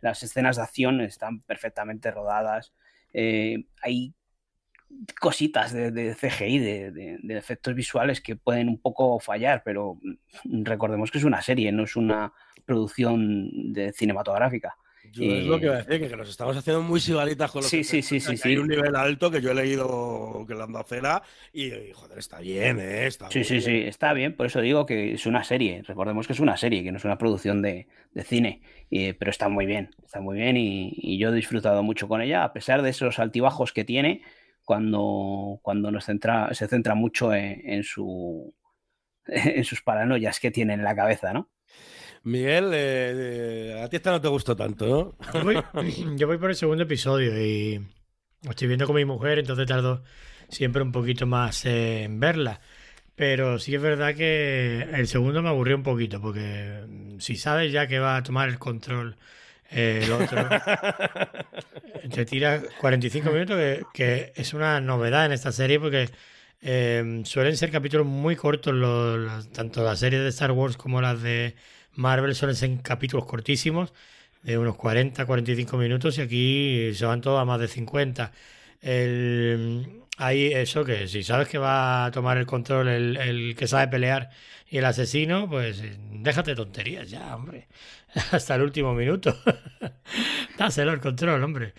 Las escenas de acción están perfectamente rodadas. Eh, hay cositas de, CGI, de, efectos visuales que pueden un poco fallar, pero recordemos que es una serie, no es una producción de cinematográfica. Yo es lo que iba a decir, que, nos estamos haciendo muy sigalitas con los sí, sí, sí, sí, Hay un nivel alto que yo he leído que la cera y, joder, está bien, ¿eh? Está sí, sí, sí, está bien. Por eso digo que es una serie. Recordemos que es una serie, que no es una producción de, cine. pero está muy bien, está muy bien y, yo he disfrutado mucho con ella, a pesar de esos altibajos que tiene cuando, cuando nos centra, se centra mucho en, su, *laughs* en sus paranoias que tiene en la cabeza, ¿no? Miguel, eh, a ti esta no te gustó tanto, ¿no? *coughs* Yo voy, por el segundo episodio y estoy viendo con mi mujer, entonces tardo siempre un poquito más en verla. Pero sí es verdad que el segundo me aburrió un poquito, porque si sabes ya que va a tomar el control eh, el otro, *laughs* te tira 45 minutos, que, es una novedad en esta serie, porque eh, suelen ser capítulos muy cortos, tanto las series de Star Wars como las de Marvel suelen ser capítulos cortísimos, de unos 40, 45 minutos, y aquí se van todos a más de 50. El, hay eso que si sabes que va a tomar el control el, el que sabe pelear y el asesino, pues déjate tonterías ya, hombre. *laughs* Hasta el último minuto. *laughs* Dáselo el control, hombre.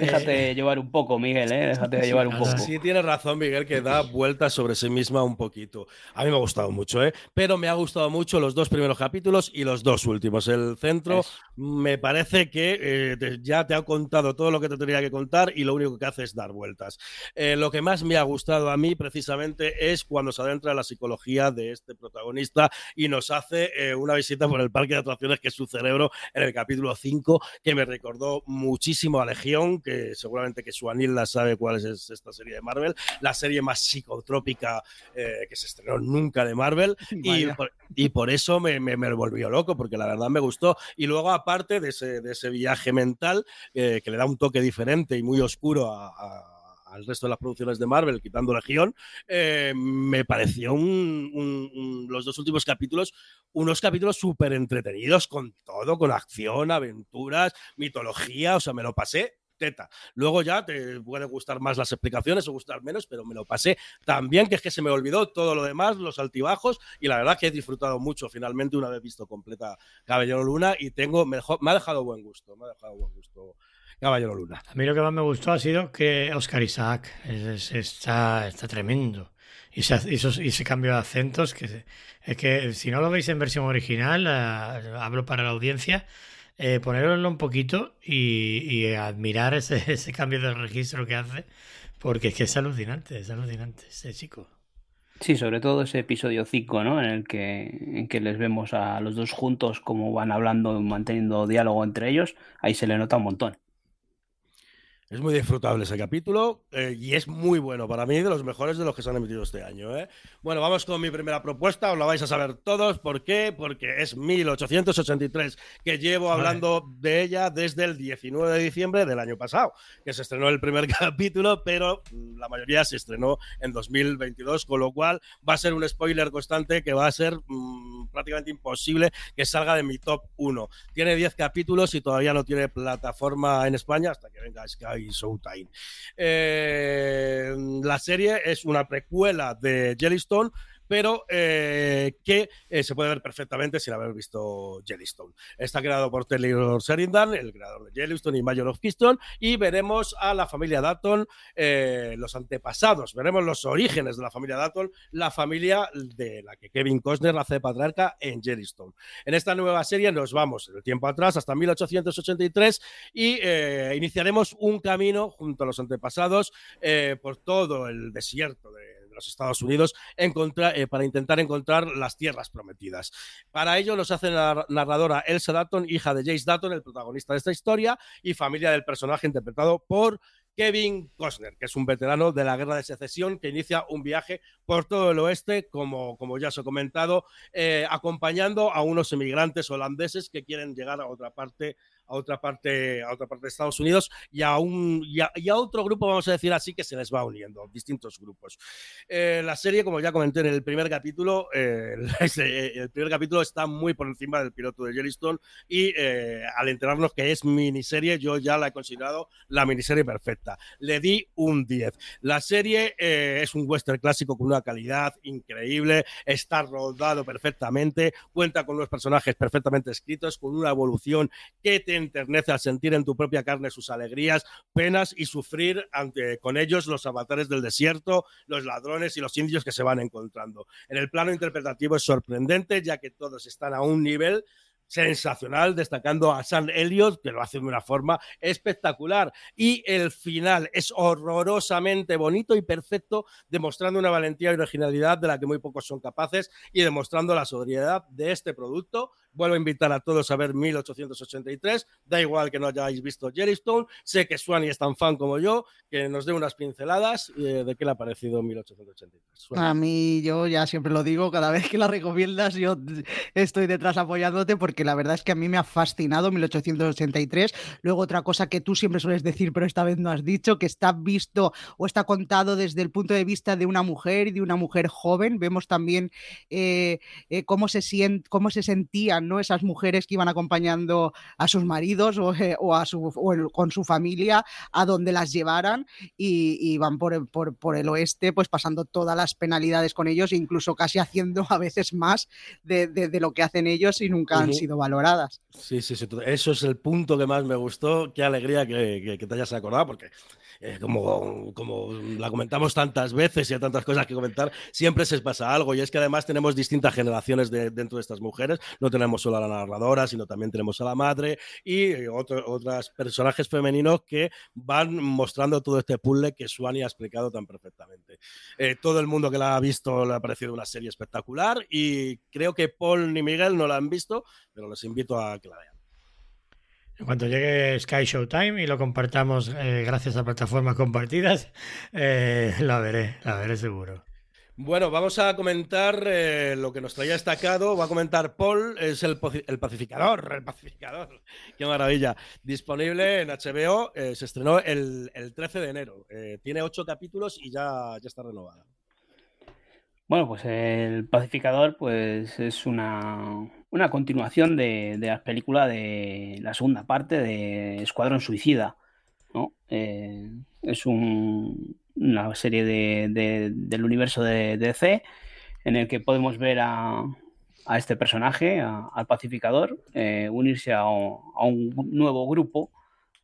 Déjate llevar un poco, Miguel, ¿eh? Déjate llevar un poco. Sí, tienes razón, Miguel, que da vueltas sobre sí misma un poquito. A mí me ha gustado mucho, ¿eh? Pero me ha gustado mucho los dos primeros capítulos y los dos últimos. El centro me parece que eh, ya te ha contado todo lo que te tenía que contar y lo único que hace es dar vueltas. Eh, lo que más me ha gustado a mí, precisamente, es cuando se adentra en la psicología de este protagonista y nos hace eh, una visita por el parque de atracciones que es su cerebro en el capítulo 5, que me recordó muchísimo a Legión que seguramente que su la sabe cuál es esta serie de Marvel, la serie más psicotrópica eh, que se estrenó nunca de Marvel, *laughs* y por, eso me, me, volvió loco, porque la verdad me gustó. Y luego, aparte de ese, de ese viaje mental, eh, que le da un toque diferente y muy oscuro al resto de las producciones de Marvel, quitando Legión, eh, me pareció los dos últimos capítulos unos capítulos súper entretenidos con todo, con acción, aventuras, mitología, o sea, me lo pasé Luego ya te puede gustar más las explicaciones o gustar menos, pero me lo pasé también, que es que se me olvidó todo lo demás, los altibajos, y la verdad que he disfrutado mucho finalmente una vez visto completa Caballero Luna y tengo, me, ha dejado buen gusto, me ha dejado buen gusto. Caballero Luna. A mí lo que más me gustó ha sido que Oscar Isaac está, está tremendo. Y ese, cambio de acentos, que es que si no lo veis en versión original, eh, hablo para la audiencia, eh, ponerlo un poquito y, admirar *laughs* ese, cambio de registro que hace, porque es que es alucinante, es alucinante ese chico. Sí, sobre todo ese episodio 5, ¿no? En el que, en que les vemos a los dos juntos como van hablando, manteniendo diálogo entre ellos, ahí se le nota un montón. Es muy disfrutable ese capítulo eh, y es muy bueno para mí, de los mejores de los que se han emitido este año. ¿eh? Bueno, vamos con mi primera propuesta, os la vais a saber todos. ¿Por qué? Porque es 1883, que llevo hablando de ella desde el 19 de diciembre del año pasado, que se estrenó el primer *laughs* capítulo, pero la mayoría se estrenó en 2022, con lo cual va a ser un spoiler constante que va a ser mm, prácticamente imposible que salga de mi top 1. Tiene 10 capítulos y todavía no tiene plataforma en España hasta que venga Sky Showtime. Eh, la serie es una precuela de Jellystone pero eh, que eh, se puede ver perfectamente sin haber visto Jellystone. Está creado por Taylor Sheridan, el creador de Jellystone y Mayor of Keystone, y veremos a la familia Dalton, eh, los antepasados, veremos los orígenes de la familia Dalton, la familia de la que Kevin Costner hace patriarca en Jellystone. En esta nueva serie nos vamos el tiempo atrás, hasta 1883, y iniciaremos un camino junto a los antepasados por todo el desierto de los Estados Unidos eh, para intentar encontrar las tierras prometidas. Para ello nos hace la narradora Elsa Dutton, hija de Jace Dutton, el protagonista de esta historia, y familia del personaje interpretado por Kevin Costner, que es un veterano de la guerra de secesión que inicia un viaje por todo el oeste, como, como ya os he comentado, eh, acompañando a unos emigrantes holandeses que quieren llegar a otra parte a otra parte, a otra parte de Estados Unidos y a, un, y a, otro grupo, vamos a decir así, que se les va uniendo, distintos grupos. Eh, la serie, como ya comenté en el primer capítulo, eh, *laughs* el primer capítulo está muy por encima del piloto de Yellowstone y al enterarnos que es miniserie, yo ya la he considerado la miniserie perfecta. Le di un 10. La serie es un western clásico con una calidad increíble, está rodado perfectamente, cuenta con unos personajes perfectamente escritos, con una evolución que te enternece al sentir en tu propia carne sus alegrías, penas y sufrir ante, con ellos los avatares del desierto, los ladrones y los indios que se van encontrando. En el plano interpretativo es sorprendente, ya que todos están a un nivel sensacional, destacando a Sam Elliott, que lo hace de una forma espectacular. Y el final es horrorosamente bonito y perfecto, demostrando una valentía y originalidad de la que muy pocos son capaces y demostrando la sobriedad de este producto Vuelvo a invitar a todos a ver 1883. Da igual que no hayáis visto Jellystone. Sé que Swanny es tan fan como yo, que nos dé unas pinceladas eh, de qué le ha parecido 1883. A mí, yo ya siempre lo digo, cada vez que la recomiendas, yo estoy detrás apoyándote, porque la verdad es que a mí me ha fascinado 1883. Luego, otra cosa que tú siempre sueles decir, pero esta vez no has dicho, que está visto o está contado desde el punto de vista de una mujer y de una mujer joven. Vemos también eh, eh, cómo, se siente, cómo se sentían ¿no? Esas mujeres que iban acompañando a sus maridos o, eh, a su, con su familia a donde las llevaran y, y van por, el oeste, pues pasando todas las penalidades con ellos, incluso casi haciendo a veces más de, lo que hacen ellos y nunca han sido valoradas. Sí, sí, sí, eso es el punto que más me gustó. Qué alegría que, que te hayas acordado, porque eh, como, como la comentamos tantas veces y hay tantas cosas que comentar, siempre se pasa algo. Y es que además tenemos distintas generaciones dentro de estas mujeres. No tenemos solo a la narradora, sino también tenemos a la madre y otros otros personajes femeninos que van mostrando todo este puzzle que Suani ha explicado tan perfectamente. Eh, todo el mundo que la ha visto le ha parecido una serie espectacular y creo que Paul ni Miguel no la han visto, pero les invito a que la vean. En cuanto llegue Sky Showtime y lo compartamos eh, gracias a plataformas compartidas, *laughs* eh, la veré, la veré seguro. Bueno, vamos a comentar eh, lo que nos traía destacado. Va a comentar Paul, es el, pacificador, el pacificador. *laughs* Qué maravilla. Disponible en HBO, se estrenó el, 13 de enero. tiene ocho capítulos y ya, ya está renovada. Bueno, pues el pacificador pues es una, una continuación de, de la película de la segunda parte de Escuadrón Suicida. ¿no? Eh, es una serie de, del universo de, DC en el que podemos ver a, a este personaje, al pacificador, eh, unirse a, un nuevo grupo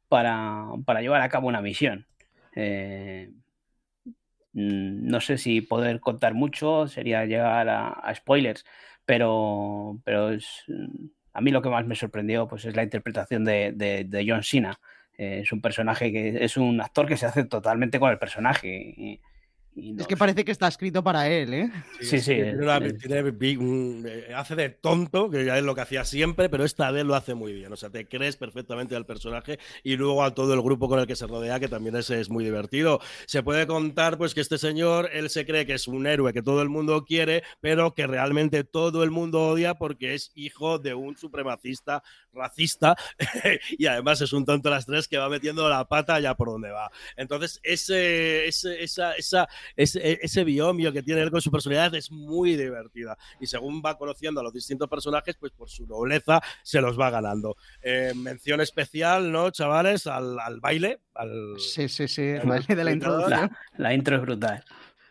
para, para, llevar a cabo una misión. Eh, mm, no sé si poder contar mucho, sería llegar a spoilers, pero, pero es, a mí lo que más me sorprendió pues, es la interpretación de, de, John Cena. Eh, es un personaje que es un actor que se hace totalmente con el personaje. Es que parece que está escrito para él, ¿eh? Sí, sí. Eh, hace de tonto, que ya es lo que hacía siempre, pero esta vez lo hace muy bien. O sea, te crees perfectamente al personaje y luego a todo el grupo con el que se rodea, que también es, es muy divertido. Se puede contar, pues, que este señor, él se cree que es un héroe que todo el mundo quiere, pero que realmente todo el mundo odia porque es hijo de un supremacista racista *laughs* y además es un tonto a las tres que va metiendo la pata allá por donde va. Entonces, ese, ese esa, esa ese, ese biomio que tiene él con su personalidad es muy divertida. Y según va conociendo a los distintos personajes, pues por su nobleza se los va ganando. Eh, mención especial, ¿no, chavales? Al, al baile. Al, sí, sí, sí, el baile de la introducción. la intro es brutal.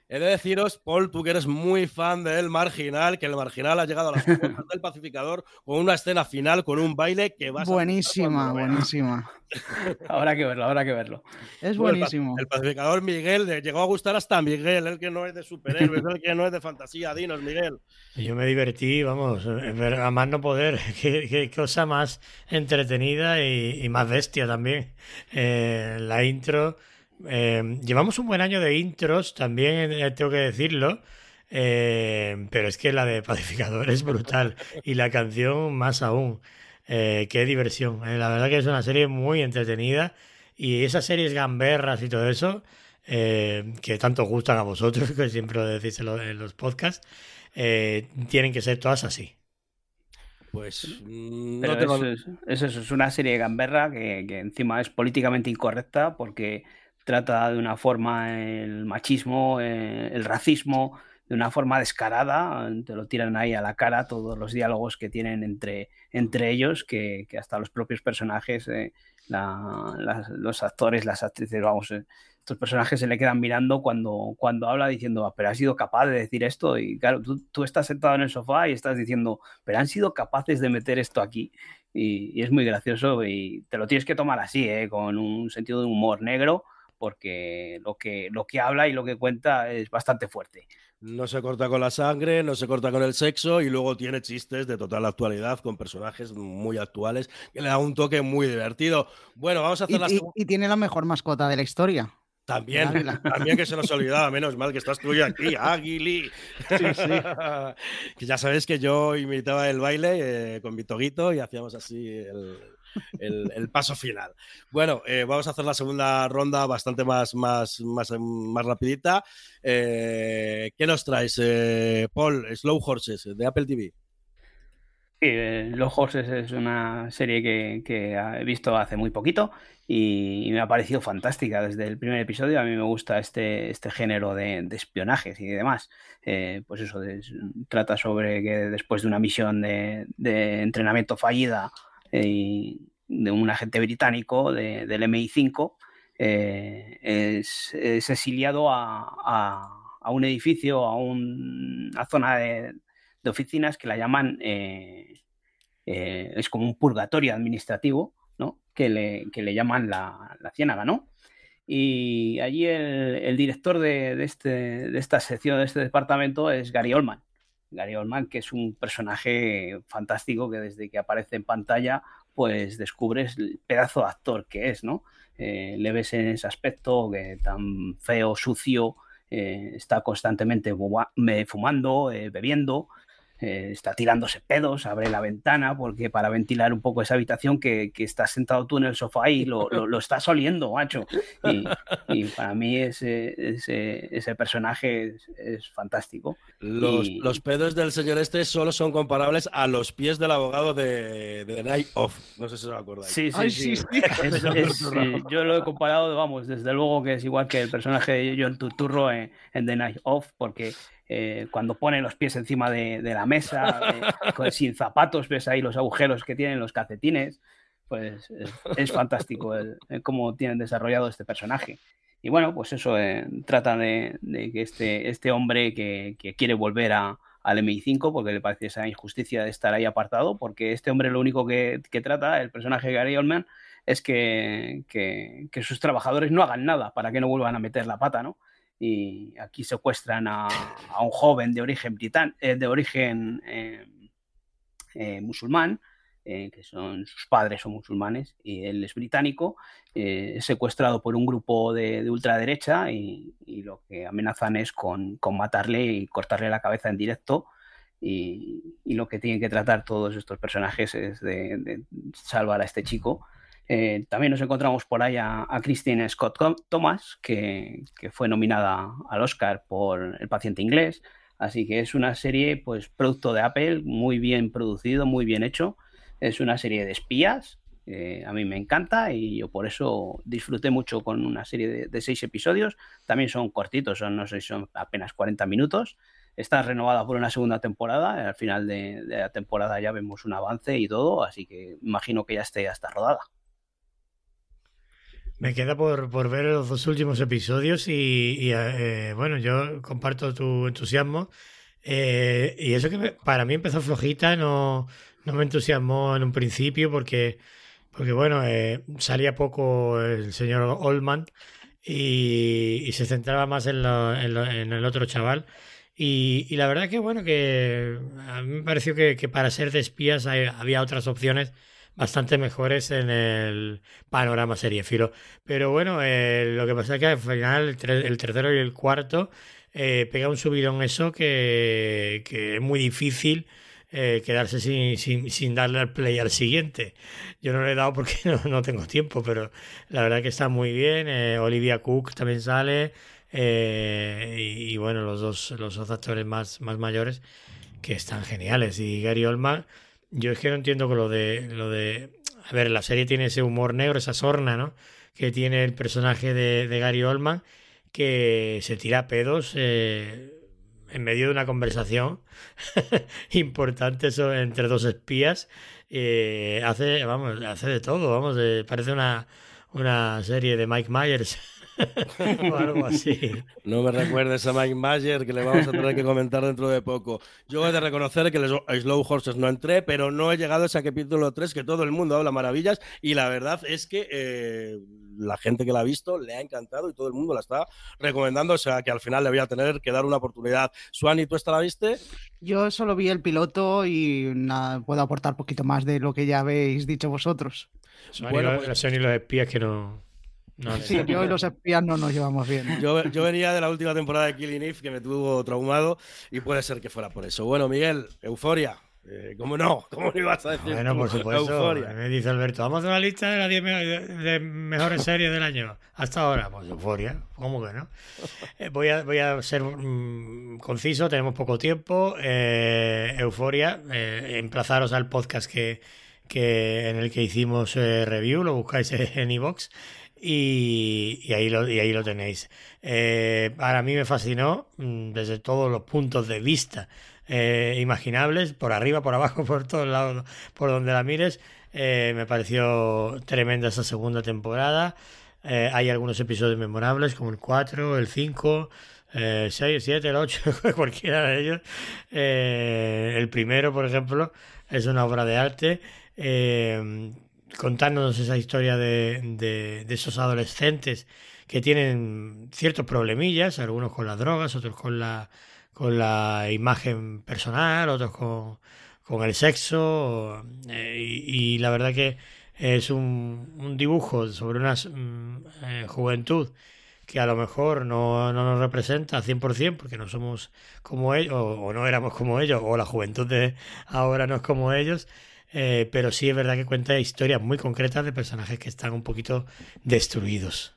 He de deciros, Paul, tú que eres muy fan del Marginal, que el Marginal ha llegado a las *laughs* puertas del pacificador con una escena final, con un baile que va a Buenísima, buenísima. *laughs* habrá que verlo, habrá que verlo. Es buenísimo. El, pacificador Miguel, llegó a gustar hasta Miguel, el que no es de superhéroes, el que no es de fantasía, dinos, Miguel. Yo me divertí, vamos, a más no poder. *laughs* Qué, cosa más entretenida y, más bestia también. Eh, la intro eh, llevamos un buen año de intros, también eh, tengo que decirlo. Eh, pero es que la de Pacificador es brutal. Y la canción más aún. qué diversión. la verdad que es una serie muy entretenida. Y esas series gamberras y todo eso, que tanto gustan a vosotros, *laughs* que siempre lo decís en los podcasts, tienen que ser todas así. Pues mm, Pero no tengo... eso, es, es eso, es una serie de gamberra que, que encima es políticamente incorrecta porque trata de una forma el machismo, eh, el racismo, de una forma descarada, te lo tiran ahí a la cara todos los diálogos que tienen entre, entre ellos, que, que hasta los propios personajes, eh, la- las- los actores, las actrices, vamos, eh, estos personajes se le quedan mirando cuando, cuando habla diciendo, "Ah, pero has sido capaz de decir esto, y claro, tú, tú estás sentado en el sofá y estás diciendo, pero han sido capaces de meter esto aquí, y, y es muy gracioso y te lo tienes que tomar así, eh, con un sentido de humor negro, porque lo que, lo que habla y lo que cuenta es bastante fuerte. No se corta con la sangre, no se corta con el sexo y luego tiene chistes de total actualidad con personajes muy actuales que le da un toque muy divertido. Bueno, vamos a hacer Y, la y- y tiene la mejor mascota de la historia. También, águila. *laughs* también que se nos olvidaba, menos mal que estás tú y aquí, *laughs* Aguili. *laughs* que ya sabéis que yo imitaba el baile eh, con mi toguito y hacíamos así el, el- paso final. Bueno, eh, vamos a hacer la segunda ronda bastante más, más, más, más rapidita. Eh, ¿Qué nos traes, eh, Paul? Slow Horses, de Apple TV. Sí, Los Horses es una serie que, he visto hace muy poquito y, me ha parecido fantástica desde el primer episodio. A mí me gusta este, este género de, de espionajes y demás. Pues eso, trata sobre que después de una misión de entrenamiento fallida eh, de un agente británico de- del MI5, eh, es, exiliado a, a- un edificio, a un- una zona de, de oficinas que la llaman, eh, es como un purgatorio administrativo, ¿no? Que le, que le llaman la, la ciénaga, ¿no? Y allí el, el director de, de este, de esta sección, de este departamento, es Gary Oldman. Gary Oldman, que es un personaje fantástico que desde que aparece en pantalla, pues descubres el pedazo de actor que es, ¿no? Eh, le ves en ese aspecto que tan feo, sucio, eh, está constantemente fumando, eh, bebiendo, eh, está tirándose pedos, abre la ventana porque para ventilar un poco esa habitación que, que estás sentado tú en el sofá y lo, lo, lo estás oliendo, macho. Y, y para mí ese, ese, ese personaje es, es fantástico. Los, Y- los pedos del señor este solo son comparables a los pies del abogado de, de The Night Of. No sé si os acordáis. Sí, sí, Ay, sí. sí, sí. Es- *laughs* es- sí, yo lo he comparado, vamos, desde luego que es igual que el personaje de John Turturro en, en The Night Off, porque eh, cuando pone los pies encima de, la mesa, eh, sin zapatos, ves ahí los agujeros que tienen los calcetines, pues es, fantástico el, cómo tienen desarrollado este personaje. Y bueno, pues eso, eh, trata de, que este, este hombre que, quiere volver a, al MI5 porque le parece esa injusticia de estar ahí apartado, porque este hombre lo único que, trata, el personaje de Gary Oldman, es que- que sus trabajadores no hagan nada para que no vuelvan a meter la pata, ¿no? Y aquí secuestran a, un joven de origen eh, de origen eh, eh, musulmán, que son sus padres son musulmanes y él es británico, es secuestrado por un grupo de, de ultraderecha y, lo que amenazan es con, matarle y cortarle la cabeza en directo. Y, lo que tienen que tratar todos estos personajes es de salvar a este chico. Eh, también nos encontramos por ahí a, Christine Scott Thomas, que, fue nominada al Oscar por El paciente inglés. Así que es una serie, pues, producto de Apple, muy bien producido, muy bien hecho. Es una serie de espías. eh, a mí me encanta y yo por eso disfruté mucho con una serie de, seis episodios. También son cortitos, son, no sé son apenas 40 minutos. Está renovada por una segunda temporada. Al final de, de la temporada ya vemos un avance y todo, así que imagino que ya esté hasta rodada. Me queda por, por ver los dos últimos episodios y, eh, bueno, yo comparto tu entusiasmo. Eh, y eso que para mí empezó flojita, no, no me entusiasmó en un principio porque, porque bueno, eh, salía poco el señor Oldman y, se centraba más en, el otro chaval. Y, la verdad que bueno, que a mí me pareció que, para ser de espías había otras opciones bastante mejores en el panorama seriéfilo. Pero bueno, eh, lo que pasa es que al final el tercero y el cuarto eh, pega un subidón eso que, que es muy difícil eh, quedarse sin, sin, sin darle al play al siguiente. Yo no le he dado porque *laughs* no, no tengo tiempo, pero la verdad que está muy bien. eh, Olivia Cook también sale. eh, y, y bueno, los dos, los dos actores más, más mayores que están geniales. Y Gary Oldman yo es que no entiendo con lo de, lo de... A ver, la serie tiene ese humor negro, esa sorna, ¿no? Que tiene el personaje de, de Gary Oldman, que se tira pedos eh, en medio de una conversación *laughs* importante entre dos espías. Eh, hace, vamos, hace de todo, vamos, eh, parece una, una serie de Mike Myers. *laughs* *laughs* o algo *laughs* así. No me recuerdes a Mike Mayer, que le vamos a tener que comentar dentro de poco. Yo he de reconocer que el Slow Horses no entré, pero no he llegado a ese capítulo 3 que todo el mundo habla maravillas y la verdad es que eh, la gente que la ha visto le ha encantado y todo el mundo la está recomendando, o sea que al final le voy a tener que dar una oportunidad. Suani, ¿tú esta la viste? Yo solo vi el piloto y nada, puedo aportar un poquito más de lo que ya habéis dicho vosotros. bueno, pues... los espías que no sí, yo y los espías no nos llevamos bien. Yo, yo, venía de la última temporada de Killing Eve que me tuvo traumado y puede ser que fuera por eso. Bueno, Miguel, Euforia. Eh, ¿Cómo no? ¿Cómo no ibas a decir? Bueno, por supuesto. Me dice Alberto, vamos a una lista de las 10 de mejores series del año. Hasta ahora, pues Euforia. ¿Cómo que no? Eh, voy, a, voy a ser mm, conciso, tenemos poco tiempo. Eh, Euforia, emplazaros al podcast que, que en el que hicimos review, lo buscáis en iVoox. Y, ahí lo, y ahí lo tenéis. Eh, para mí me fascinó mm, desde todos los puntos de vista eh, imaginables, por arriba, por abajo, *laughs* por todos lados, por donde la mires. Eh, me pareció tremenda esa segunda temporada. hay algunos episodios memorables como el 4, el 5, el 6, el 7, el 8, cualquiera de ellos. el primero, por ejemplo, es una obra de arte contándonos esa historia de, de, esos adolescentes que tienen ciertos problemillas, algunos con las drogas, otros con la, con la imagen personal, otros con, con el sexo, eh, y, la verdad que es un, un dibujo sobre una mm, eh, juventud que a lo mejor no, no nos representa 100% porque no somos como ellos, o, o, no éramos como ellos, o la juventud de ahora no es como ellos, eh, pero sí es verdad que cuenta historias muy concretas de personajes que están un poquito destruidos.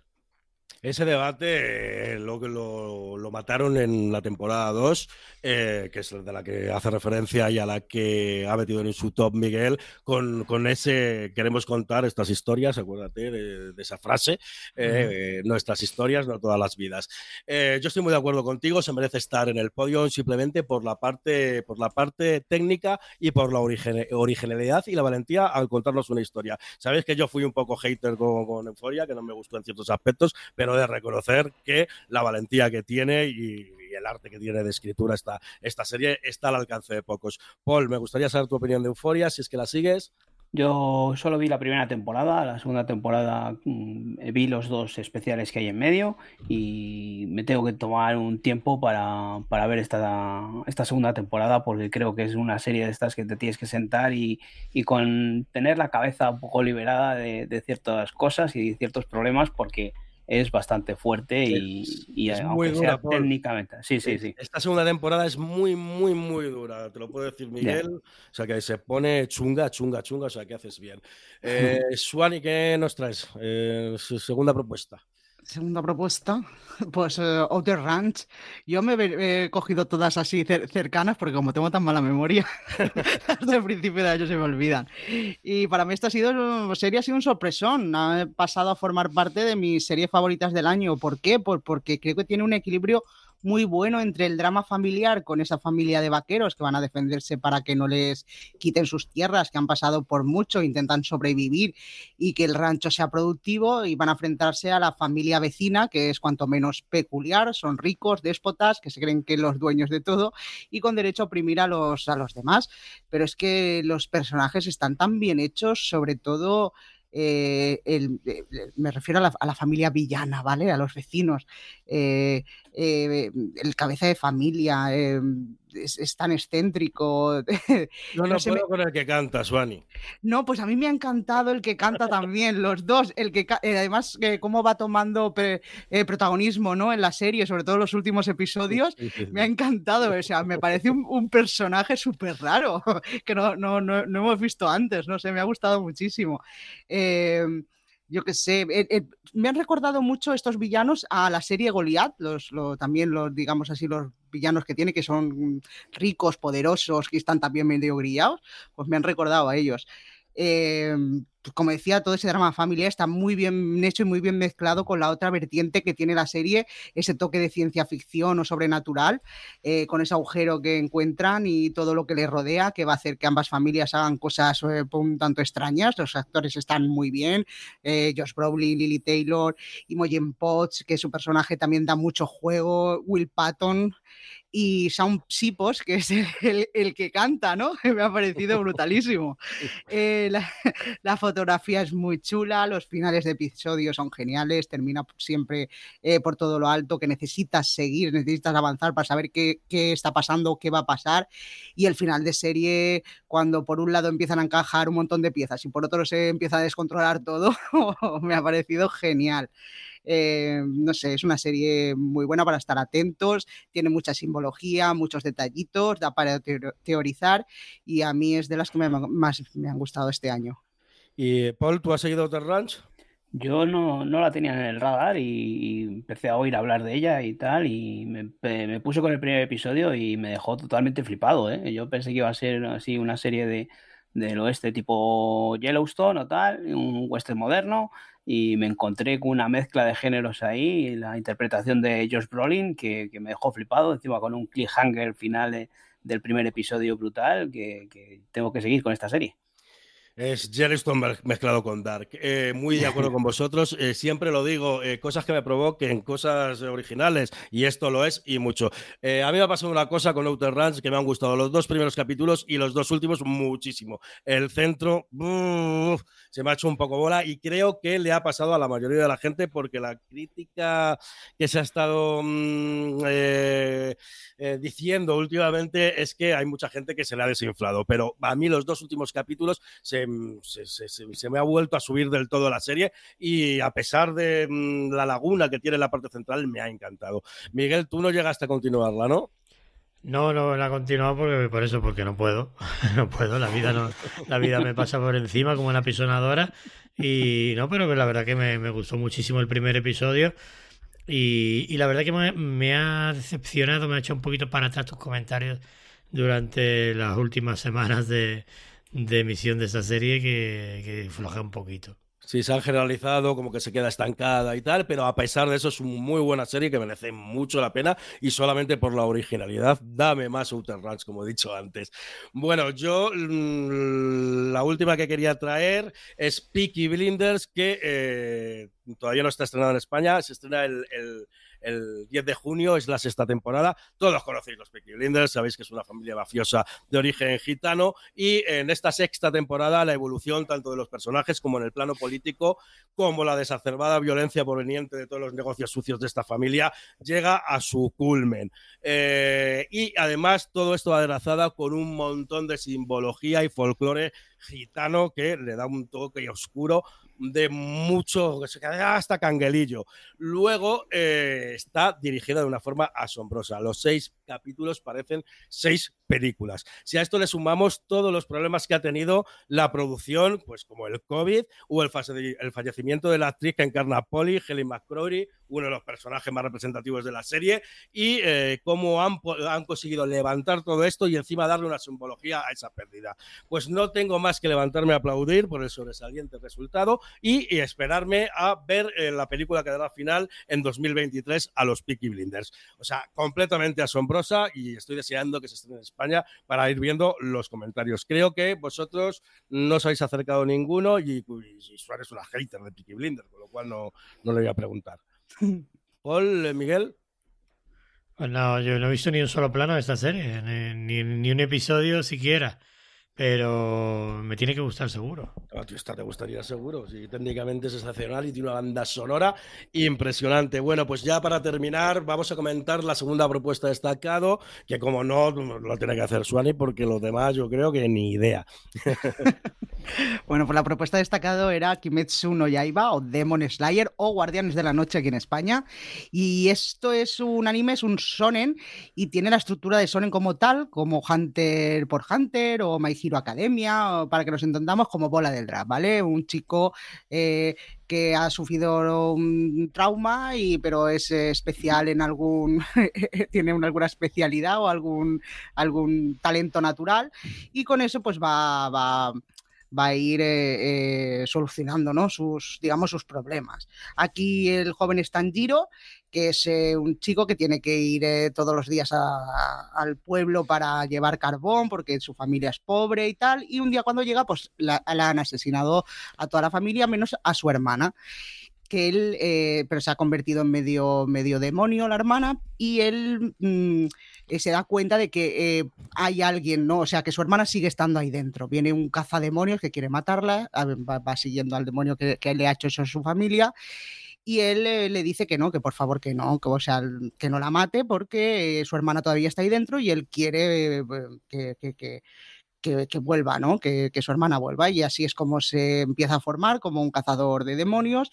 Ese debate eh, lo, lo, lo mataron en la temporada 2, eh, que es de la que hace referencia y a la que ha metido en su top Miguel, con, con ese queremos contar estas historias, acuérdate de, esa frase, eh, nuestras historias, no todas las vidas. yo estoy muy de acuerdo contigo, se merece estar en el podio simplemente por la parte, por la parte técnica y por la originalidad y la valentía al contarnos una historia. Sabéis que yo fui un poco hater con, con Euforia, que no me gustó en ciertos aspectos, pero de reconocer que la valentía que tiene y, el arte que tiene de escritura esta, esta serie está al alcance de pocos. Paul, me gustaría saber tu opinión de Euforia, si es que la sigues. Yo solo vi la primera temporada, la segunda temporada mm, vi los dos especiales que hay en medio y me tengo que tomar un tiempo para, para, ver esta, esta segunda temporada porque creo que es una serie de estas que te tienes que sentar y, y con tener la cabeza un poco liberada de, de ciertas cosas y de ciertos problemas porque es bastante fuerte y, es muy dura, técnicamente. Sí, sí, sí. Esta segunda temporada es muy, muy, muy dura, te lo puedo decir Miguel. O sea, que se pone chunga, chunga, chunga, o sea, que haces bien. *laughs* Eh, Suani, ¿qué nos traes? Eh, su segunda propuesta. Segunda propuesta, *laughs* pues uh, Outer Ranch. Yo me he cogido todas así cercanas porque como tengo tan mala memoria, *laughs* hasta el principio de año se me olvidan. Y para mí esta ha sido, serie ha sido un sorpresón. Ha pasado a formar parte de mis series favoritas del año. ¿Por qué? Pues porque creo que tiene un equilibrio muy bueno entre el drama familiar con esa familia de vaqueros que van a defenderse para que no les quiten sus tierras, que han pasado por mucho, intentan sobrevivir y que el rancho sea productivo y van a enfrentarse a la familia vecina, que es cuanto menos peculiar, son ricos, déspotas, que se creen que los dueños de todo y con derecho a oprimir a los, a los demás. Pero es que los personajes están tan bien hechos, sobre todo eh, el, eh, me refiero a la, familia villana, ¿vale? A los vecinos. Eh, el cabeza de familia, eh, es, tan excéntrico. *laughs* No, no, puedo con el que canta, Suani. No, pues a mí me ha encantado el que canta también, los dos. El que eh, además, cómo va tomando protagonismo ¿no? en la serie, sobre todo en los últimos episodios, me ha encantado. O sea, me parece un, personaje súper raro *laughs* que no, no, no, no, hemos visto antes. No sé, me ha gustado muchísimo yo qué sé, eh, eh, me han recordado mucho estos villanos a la serie Goliath, los, también los, digamos así, los villanos que tiene, que son ricos, poderosos, que están también medio grillados, pues me han recordado a ellos. Eh, pues, como decía, todo ese drama familiar está muy bien hecho y muy bien mezclado con la otra vertiente que tiene la serie, ese toque de ciencia ficción o sobrenatural, eh, con ese agujero que encuentran y todo lo que les rodea, que va a hacer que ambas familias hagan cosas eh, un tanto extrañas. Los actores están muy bien, Josh Brolin, Lily Taylor, Imogen Potts, que su personaje también da mucho juego, Will Patton y Sound Sipos, que es el, que canta, ¿no? *laughs* Me ha parecido brutalísimo. *laughs* la, *laughs* la fotografía es muy chula, los finales de episodios son geniales, termina siempre eh, por todo lo alto, que necesitas seguir, necesitas avanzar para saber qué, qué, está pasando, qué va a pasar. Y el final de serie, cuando por un lado empiezan a encajar un montón de piezas y por otro se empieza a descontrolar todo, me ha parecido genial. Eh, no sé, es una serie muy buena para estar atentos, tiene mucha simbología, muchos detallitos, da para teorizar y a mí es de las que me, más me han gustado este año. Y Paul, ¿tú has seguido Outer Ranch? Yo no, no, la tenía en el radar y, empecé a oír hablar de ella y tal, y me, me, puse con el primer episodio y me dejó totalmente flipado, ¿eh? Yo pensé que iba a ser así una serie de, del oeste tipo Yellowstone o tal, un western moderno, y me encontré con una mezcla de géneros ahí, la interpretación de Josh Brolin, que, que me dejó flipado, encima con un cliffhanger final del primer episodio brutal, que, que tengo que seguir con esta serie. Es Yellowstone mezclado con Dark. Eh, muy de acuerdo con *laughs* vosotros. Eh, siempre lo digo, eh, cosas que me provoquen, cosas originales, y esto lo es y mucho. a mí me ha pasado una cosa con Outer Ranch que me han gustado los dos primeros capítulos y los dos últimos muchísimo. El centro se me ha hecho un poco bola y creo que le ha pasado a la mayoría de la gente porque la crítica que se ha estado mm, diciendo últimamente es que hay mucha gente que se le ha desinflado, pero a mí los dos últimos capítulos se se, me ha vuelto a subir del todo la serie y a pesar de mm, la laguna que tiene la parte central, me ha encantado. Miguel, tú no llegaste a continuarla, ¿no? No, no la he continuado porque, por eso, porque no puedo. *laughs* no puedo, la vida la vida me pasa por encima como una pisonadora. Y no, pero la verdad que me, gustó muchísimo el primer episodio. Y, la verdad que me, ha decepcionado, me ha hecho un poquito para atrás tus comentarios durante las últimas semanas de, de emisión de esta serie que, que floja un poquito. Sí, se han generalizado, como que se queda estancada y tal, pero a pesar de eso es una muy buena serie que merece mucho la pena y solamente por la originalidad, dame más Outer Ranch, como he dicho antes. Bueno, yo mm, la última que quería traer es Peaky Blinders, que eh, todavía no está estrenada en España, se estrena el 10 de junio, es la sexta temporada. Todos conocéis los Peaky Blinders, sabéis que es una familia mafiosa de origen gitano y en esta sexta temporada la evolución tanto de los personajes como en el plano político, como la desacerbada violencia proveniente de todos los negocios sucios de esta familia, llega a su culmen. Eh, y además todo esto aderezada con un montón de simbología y folclore gitano que le da un toque oscuro de mucho, que se queda hasta canguelillo. Luego eh, está dirigida de una forma asombrosa. Los seis capítulos parecen seis películas. Si a esto le sumamos todos los problemas que ha tenido la producción, pues como el COVID o el, fallecimiento de la actriz que encarna a Polly, Helen McCrory, uno de los personajes más representativos de la serie, y eh, cómo han, conseguido levantar todo esto y encima darle una simbología a esa pérdida. Pues no tengo más que levantarme a aplaudir por el sobresaliente resultado y, esperarme a ver eh, la película que dará final en 2023 a los Peaky Blinders. O sea, completamente asombrosa y estoy deseando que se estrene en España para ir viendo los comentarios. Creo que vosotros no os habéis acercado ninguno y, Suárez es una hater de Peaky Blinders, con lo cual no, no le voy a preguntar. *laughs* Paul, eh, Miguel. Pues no, yo no he visto ni un solo plano de esta serie, ni, ni un episodio siquiera. Pero me tiene que gustar seguro. A ti te gustaría seguro. Sí, técnicamente es excepcional y tiene una banda sonora impresionante. Bueno, pues ya para terminar, vamos a comentar la segunda propuesta destacado, que como no, lo tiene que hacer Suani, porque los demás yo creo que ni idea. *laughs* bueno, pues la propuesta destacado era Kimetsu no Yaiba o Demon Slayer o Guardianes de la Noche aquí en España. Y esto es un anime, es un shonen y tiene la estructura de shonen como tal, como Hunter por Hunter o My Hero Academia, para que nos entendamos como bola del draft, ¿vale? Un chico eh, que ha sufrido un trauma, y, pero es especial en algún, *laughs* tiene alguna especialidad o algún, algún talento natural, y con eso pues va, va va a ir eh, eh, solucionando ¿no? sus, digamos, sus problemas. Aquí el joven está en Giro, que es eh, un chico que tiene que ir todos los días al pueblo para llevar carbón porque su familia es pobre y tal. Y un día cuando llega, pues la, han asesinado a toda la familia menos a su hermana que él, pero se ha convertido en medio, medio demonio la hermana, y él mm, eh, se da cuenta de que eh, hay alguien, ¿no? O sea, que su hermana sigue estando ahí dentro. Viene un cazademonios que quiere matarla, va, siguiendo al demonio que, le ha hecho eso a su familia y él eh, le dice que no, que por favor que no, que, o sea, que no la mate porque su hermana todavía está ahí dentro y él quiere que, que, vuelva, ¿no? Que, su hermana vuelva. Y así es como se empieza a formar como un cazador de demonios.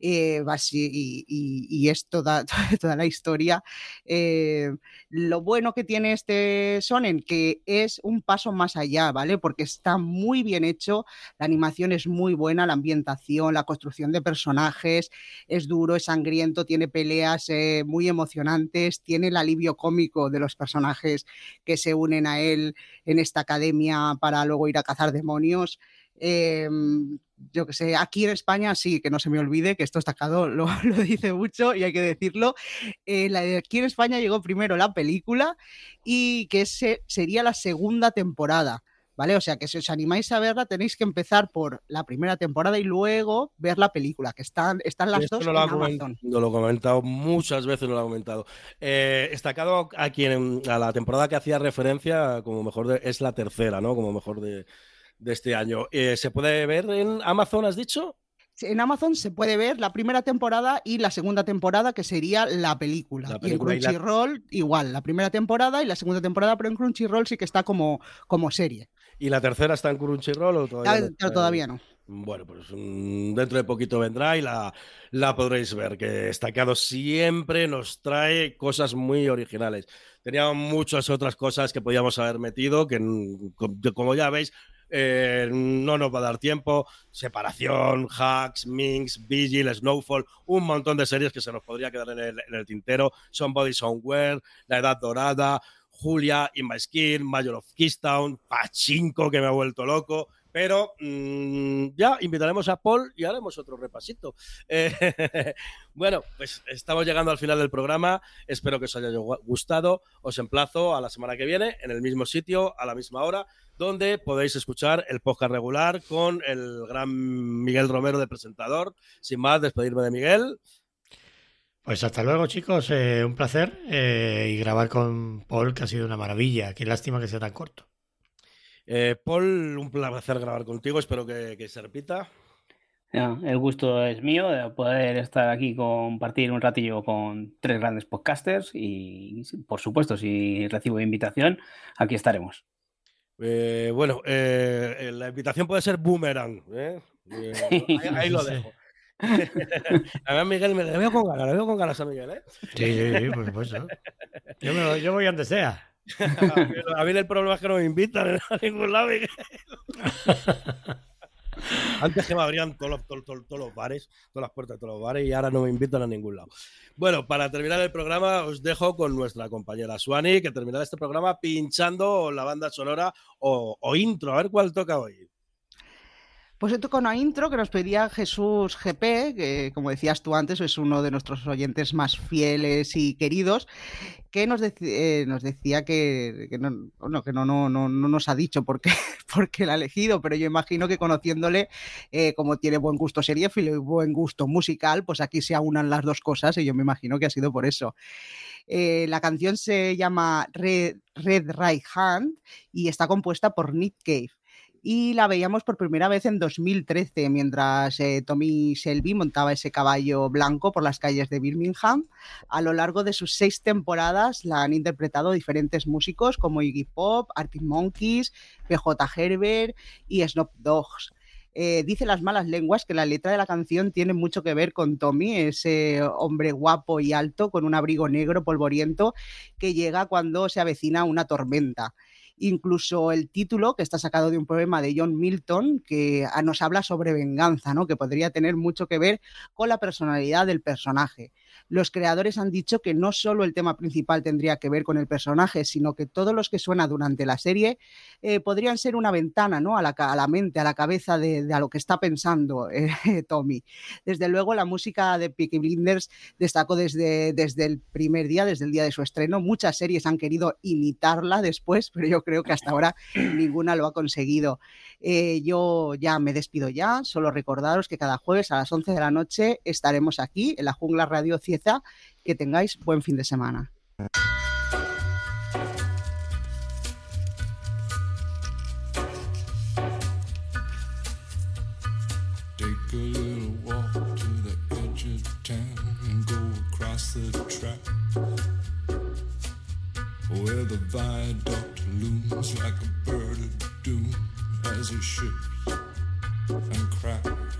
Eh, y, es toda, *laughs* toda la historia. Eh, lo bueno que tiene este Sonen, que es un paso más allá, ¿vale? Porque está muy bien hecho, la animación es muy buena, la ambientación, la construcción de personajes, es duro, es sangriento, tiene peleas eh, muy emocionantes, tiene el alivio cómico de los personajes que se unen a él en esta academia para luego ir a cazar demonios. Em, yo que sé, aquí en España sí, que no se me olvide que esto estacado lo, *laughs* lo dice mucho y hay que decirlo. Eh, aquí en España llegó primero la película y que sería la segunda temporada. ¿Vale? O sea que si os animáis a verla tenéis que empezar por la primera temporada y luego ver la película, que están, están las dos no en Amazon. No lo he comentado muchas veces, no lo he comentado. Eh, destacado a quien a la temporada que hacía referencia como mejor de, es la tercera, ¿no? Como mejor de, este año. Eh, ¿Se puede ver en Amazon, has dicho? En Amazon se puede ver la primera temporada y la segunda temporada, que sería la película. y en Crunchyroll, igual, la primera temporada y la segunda temporada, pero en Crunchyroll sí que está como, como serie. ¿Y la tercera está en Crunchyroll o todavía? no? todavía no. Bueno, pues mm, dentro de poquito vendrá y la, la podréis ver, que Destacado siempre nos trae cosas muy originales. Teníamos muchas otras cosas que podíamos haber metido, que como ya veis, eh, no nos va a dar tiempo. Separación, Hacks, Minx, Vigil, Snowfall, un montón de series que se nos podría quedar en el, tintero. Somebody Somewhere, La Edad Dorada, Julia, In My Skin, Major of Keystone, Pachinko, que me ha vuelto loco. Pero mm, ya invitaremos a Paul y haremos otro repasito. Eh, *laughs* bueno, pues estamos llegando al final del programa. Espero que os haya gustado. Os emplazo a la semana que viene en el mismo sitio, a la misma hora, donde podéis escuchar el podcast regular con el gran Miguel Romero de presentador. Sin más, despedirme de Miguel. Pues hasta luego, chicos. Eh, un placer. Eh, y grabar con Paul, que ha sido una maravilla. Qué lástima que sea tan corto. Eh, Paul, un placer grabar contigo. Espero que, se repita. el gusto es mío de poder estar aquí, compartir un ratillo con tres grandes podcasters y, por supuesto, si recibo invitación, aquí estaremos. bueno, la invitación puede ser boomerang. *laughs* ahí, lo dejo. *laughs* a Miguel me le veo con ganas, le veo con ganas a Miguel, ¿eh? Sí, sí, sí, por supuesto. Yo, me, yo voy donde sea. *laughs* a mí el problema es que no me invitan a *laughs* ningún lado. *laughs* Antes que me abrían todos los, todos, los, bares, todas las puertas de todos los bares y ahora no me invitan a ningún lado. Bueno, para terminar el programa os dejo con nuestra compañera Suani, que terminará este programa pinchando la banda sonora o, o intro. A ver cuál toca hoy. Pues esto con una intro que nos pedía Jesús GP, que como decías tú antes, es uno de nuestros oyentes más fieles y queridos, que nos, eh, decía que, no, que no, no, no, nos ha dicho por qué, *laughs* por qué la ha elegido, pero yo imagino que conociéndole, eh, como tiene buen gusto seriéfilo y buen gusto musical, pues aquí se aunan las dos cosas y yo me imagino que ha sido por eso. Eh, la canción se llama Red, Red Right Hand y está compuesta por Nick Cave y la veíamos por primera vez en 2013 mientras eh, Tommy Shelby montaba ese caballo blanco por las calles de Birmingham. A lo largo de sus seis temporadas la han interpretado diferentes músicos como Iggy Pop, Arctic Monkeys, PJ Herbert y Snoop Dogs. Eh, dice las malas lenguas que la letra de la canción tiene mucho que ver con Tommy, ese hombre guapo y alto con un abrigo negro polvoriento que llega cuando se avecina una tormenta incluso el título, que está sacado de un poema de John Milton, que ah, nos habla sobre venganza, ¿no? que podría tener mucho que ver con la personalidad del personaje los creadores han dicho que no solo el tema principal tendría que ver con el personaje, sino que todos los que suena durante la serie eh, podrían ser una ventana ¿no? a, la, a, la, mente, a la cabeza de, de a lo que está pensando eh, *laughs* Tommy. Desde luego, la música de Peaky Blinders destacó desde, desde el primer día, desde el día de su estreno. Muchas series han querido imitarla después, pero yo creo que hasta ahora *clears throat* ninguna lo ha conseguido. Eh, yo ya me despido ya, solo recordaros que cada jueves a las 11 de la noche estaremos aquí en la Jungla Radio Cieza. Que tengáis buen fin de semana. Where the viaduct looms like a bird of doom as it ships and cracks.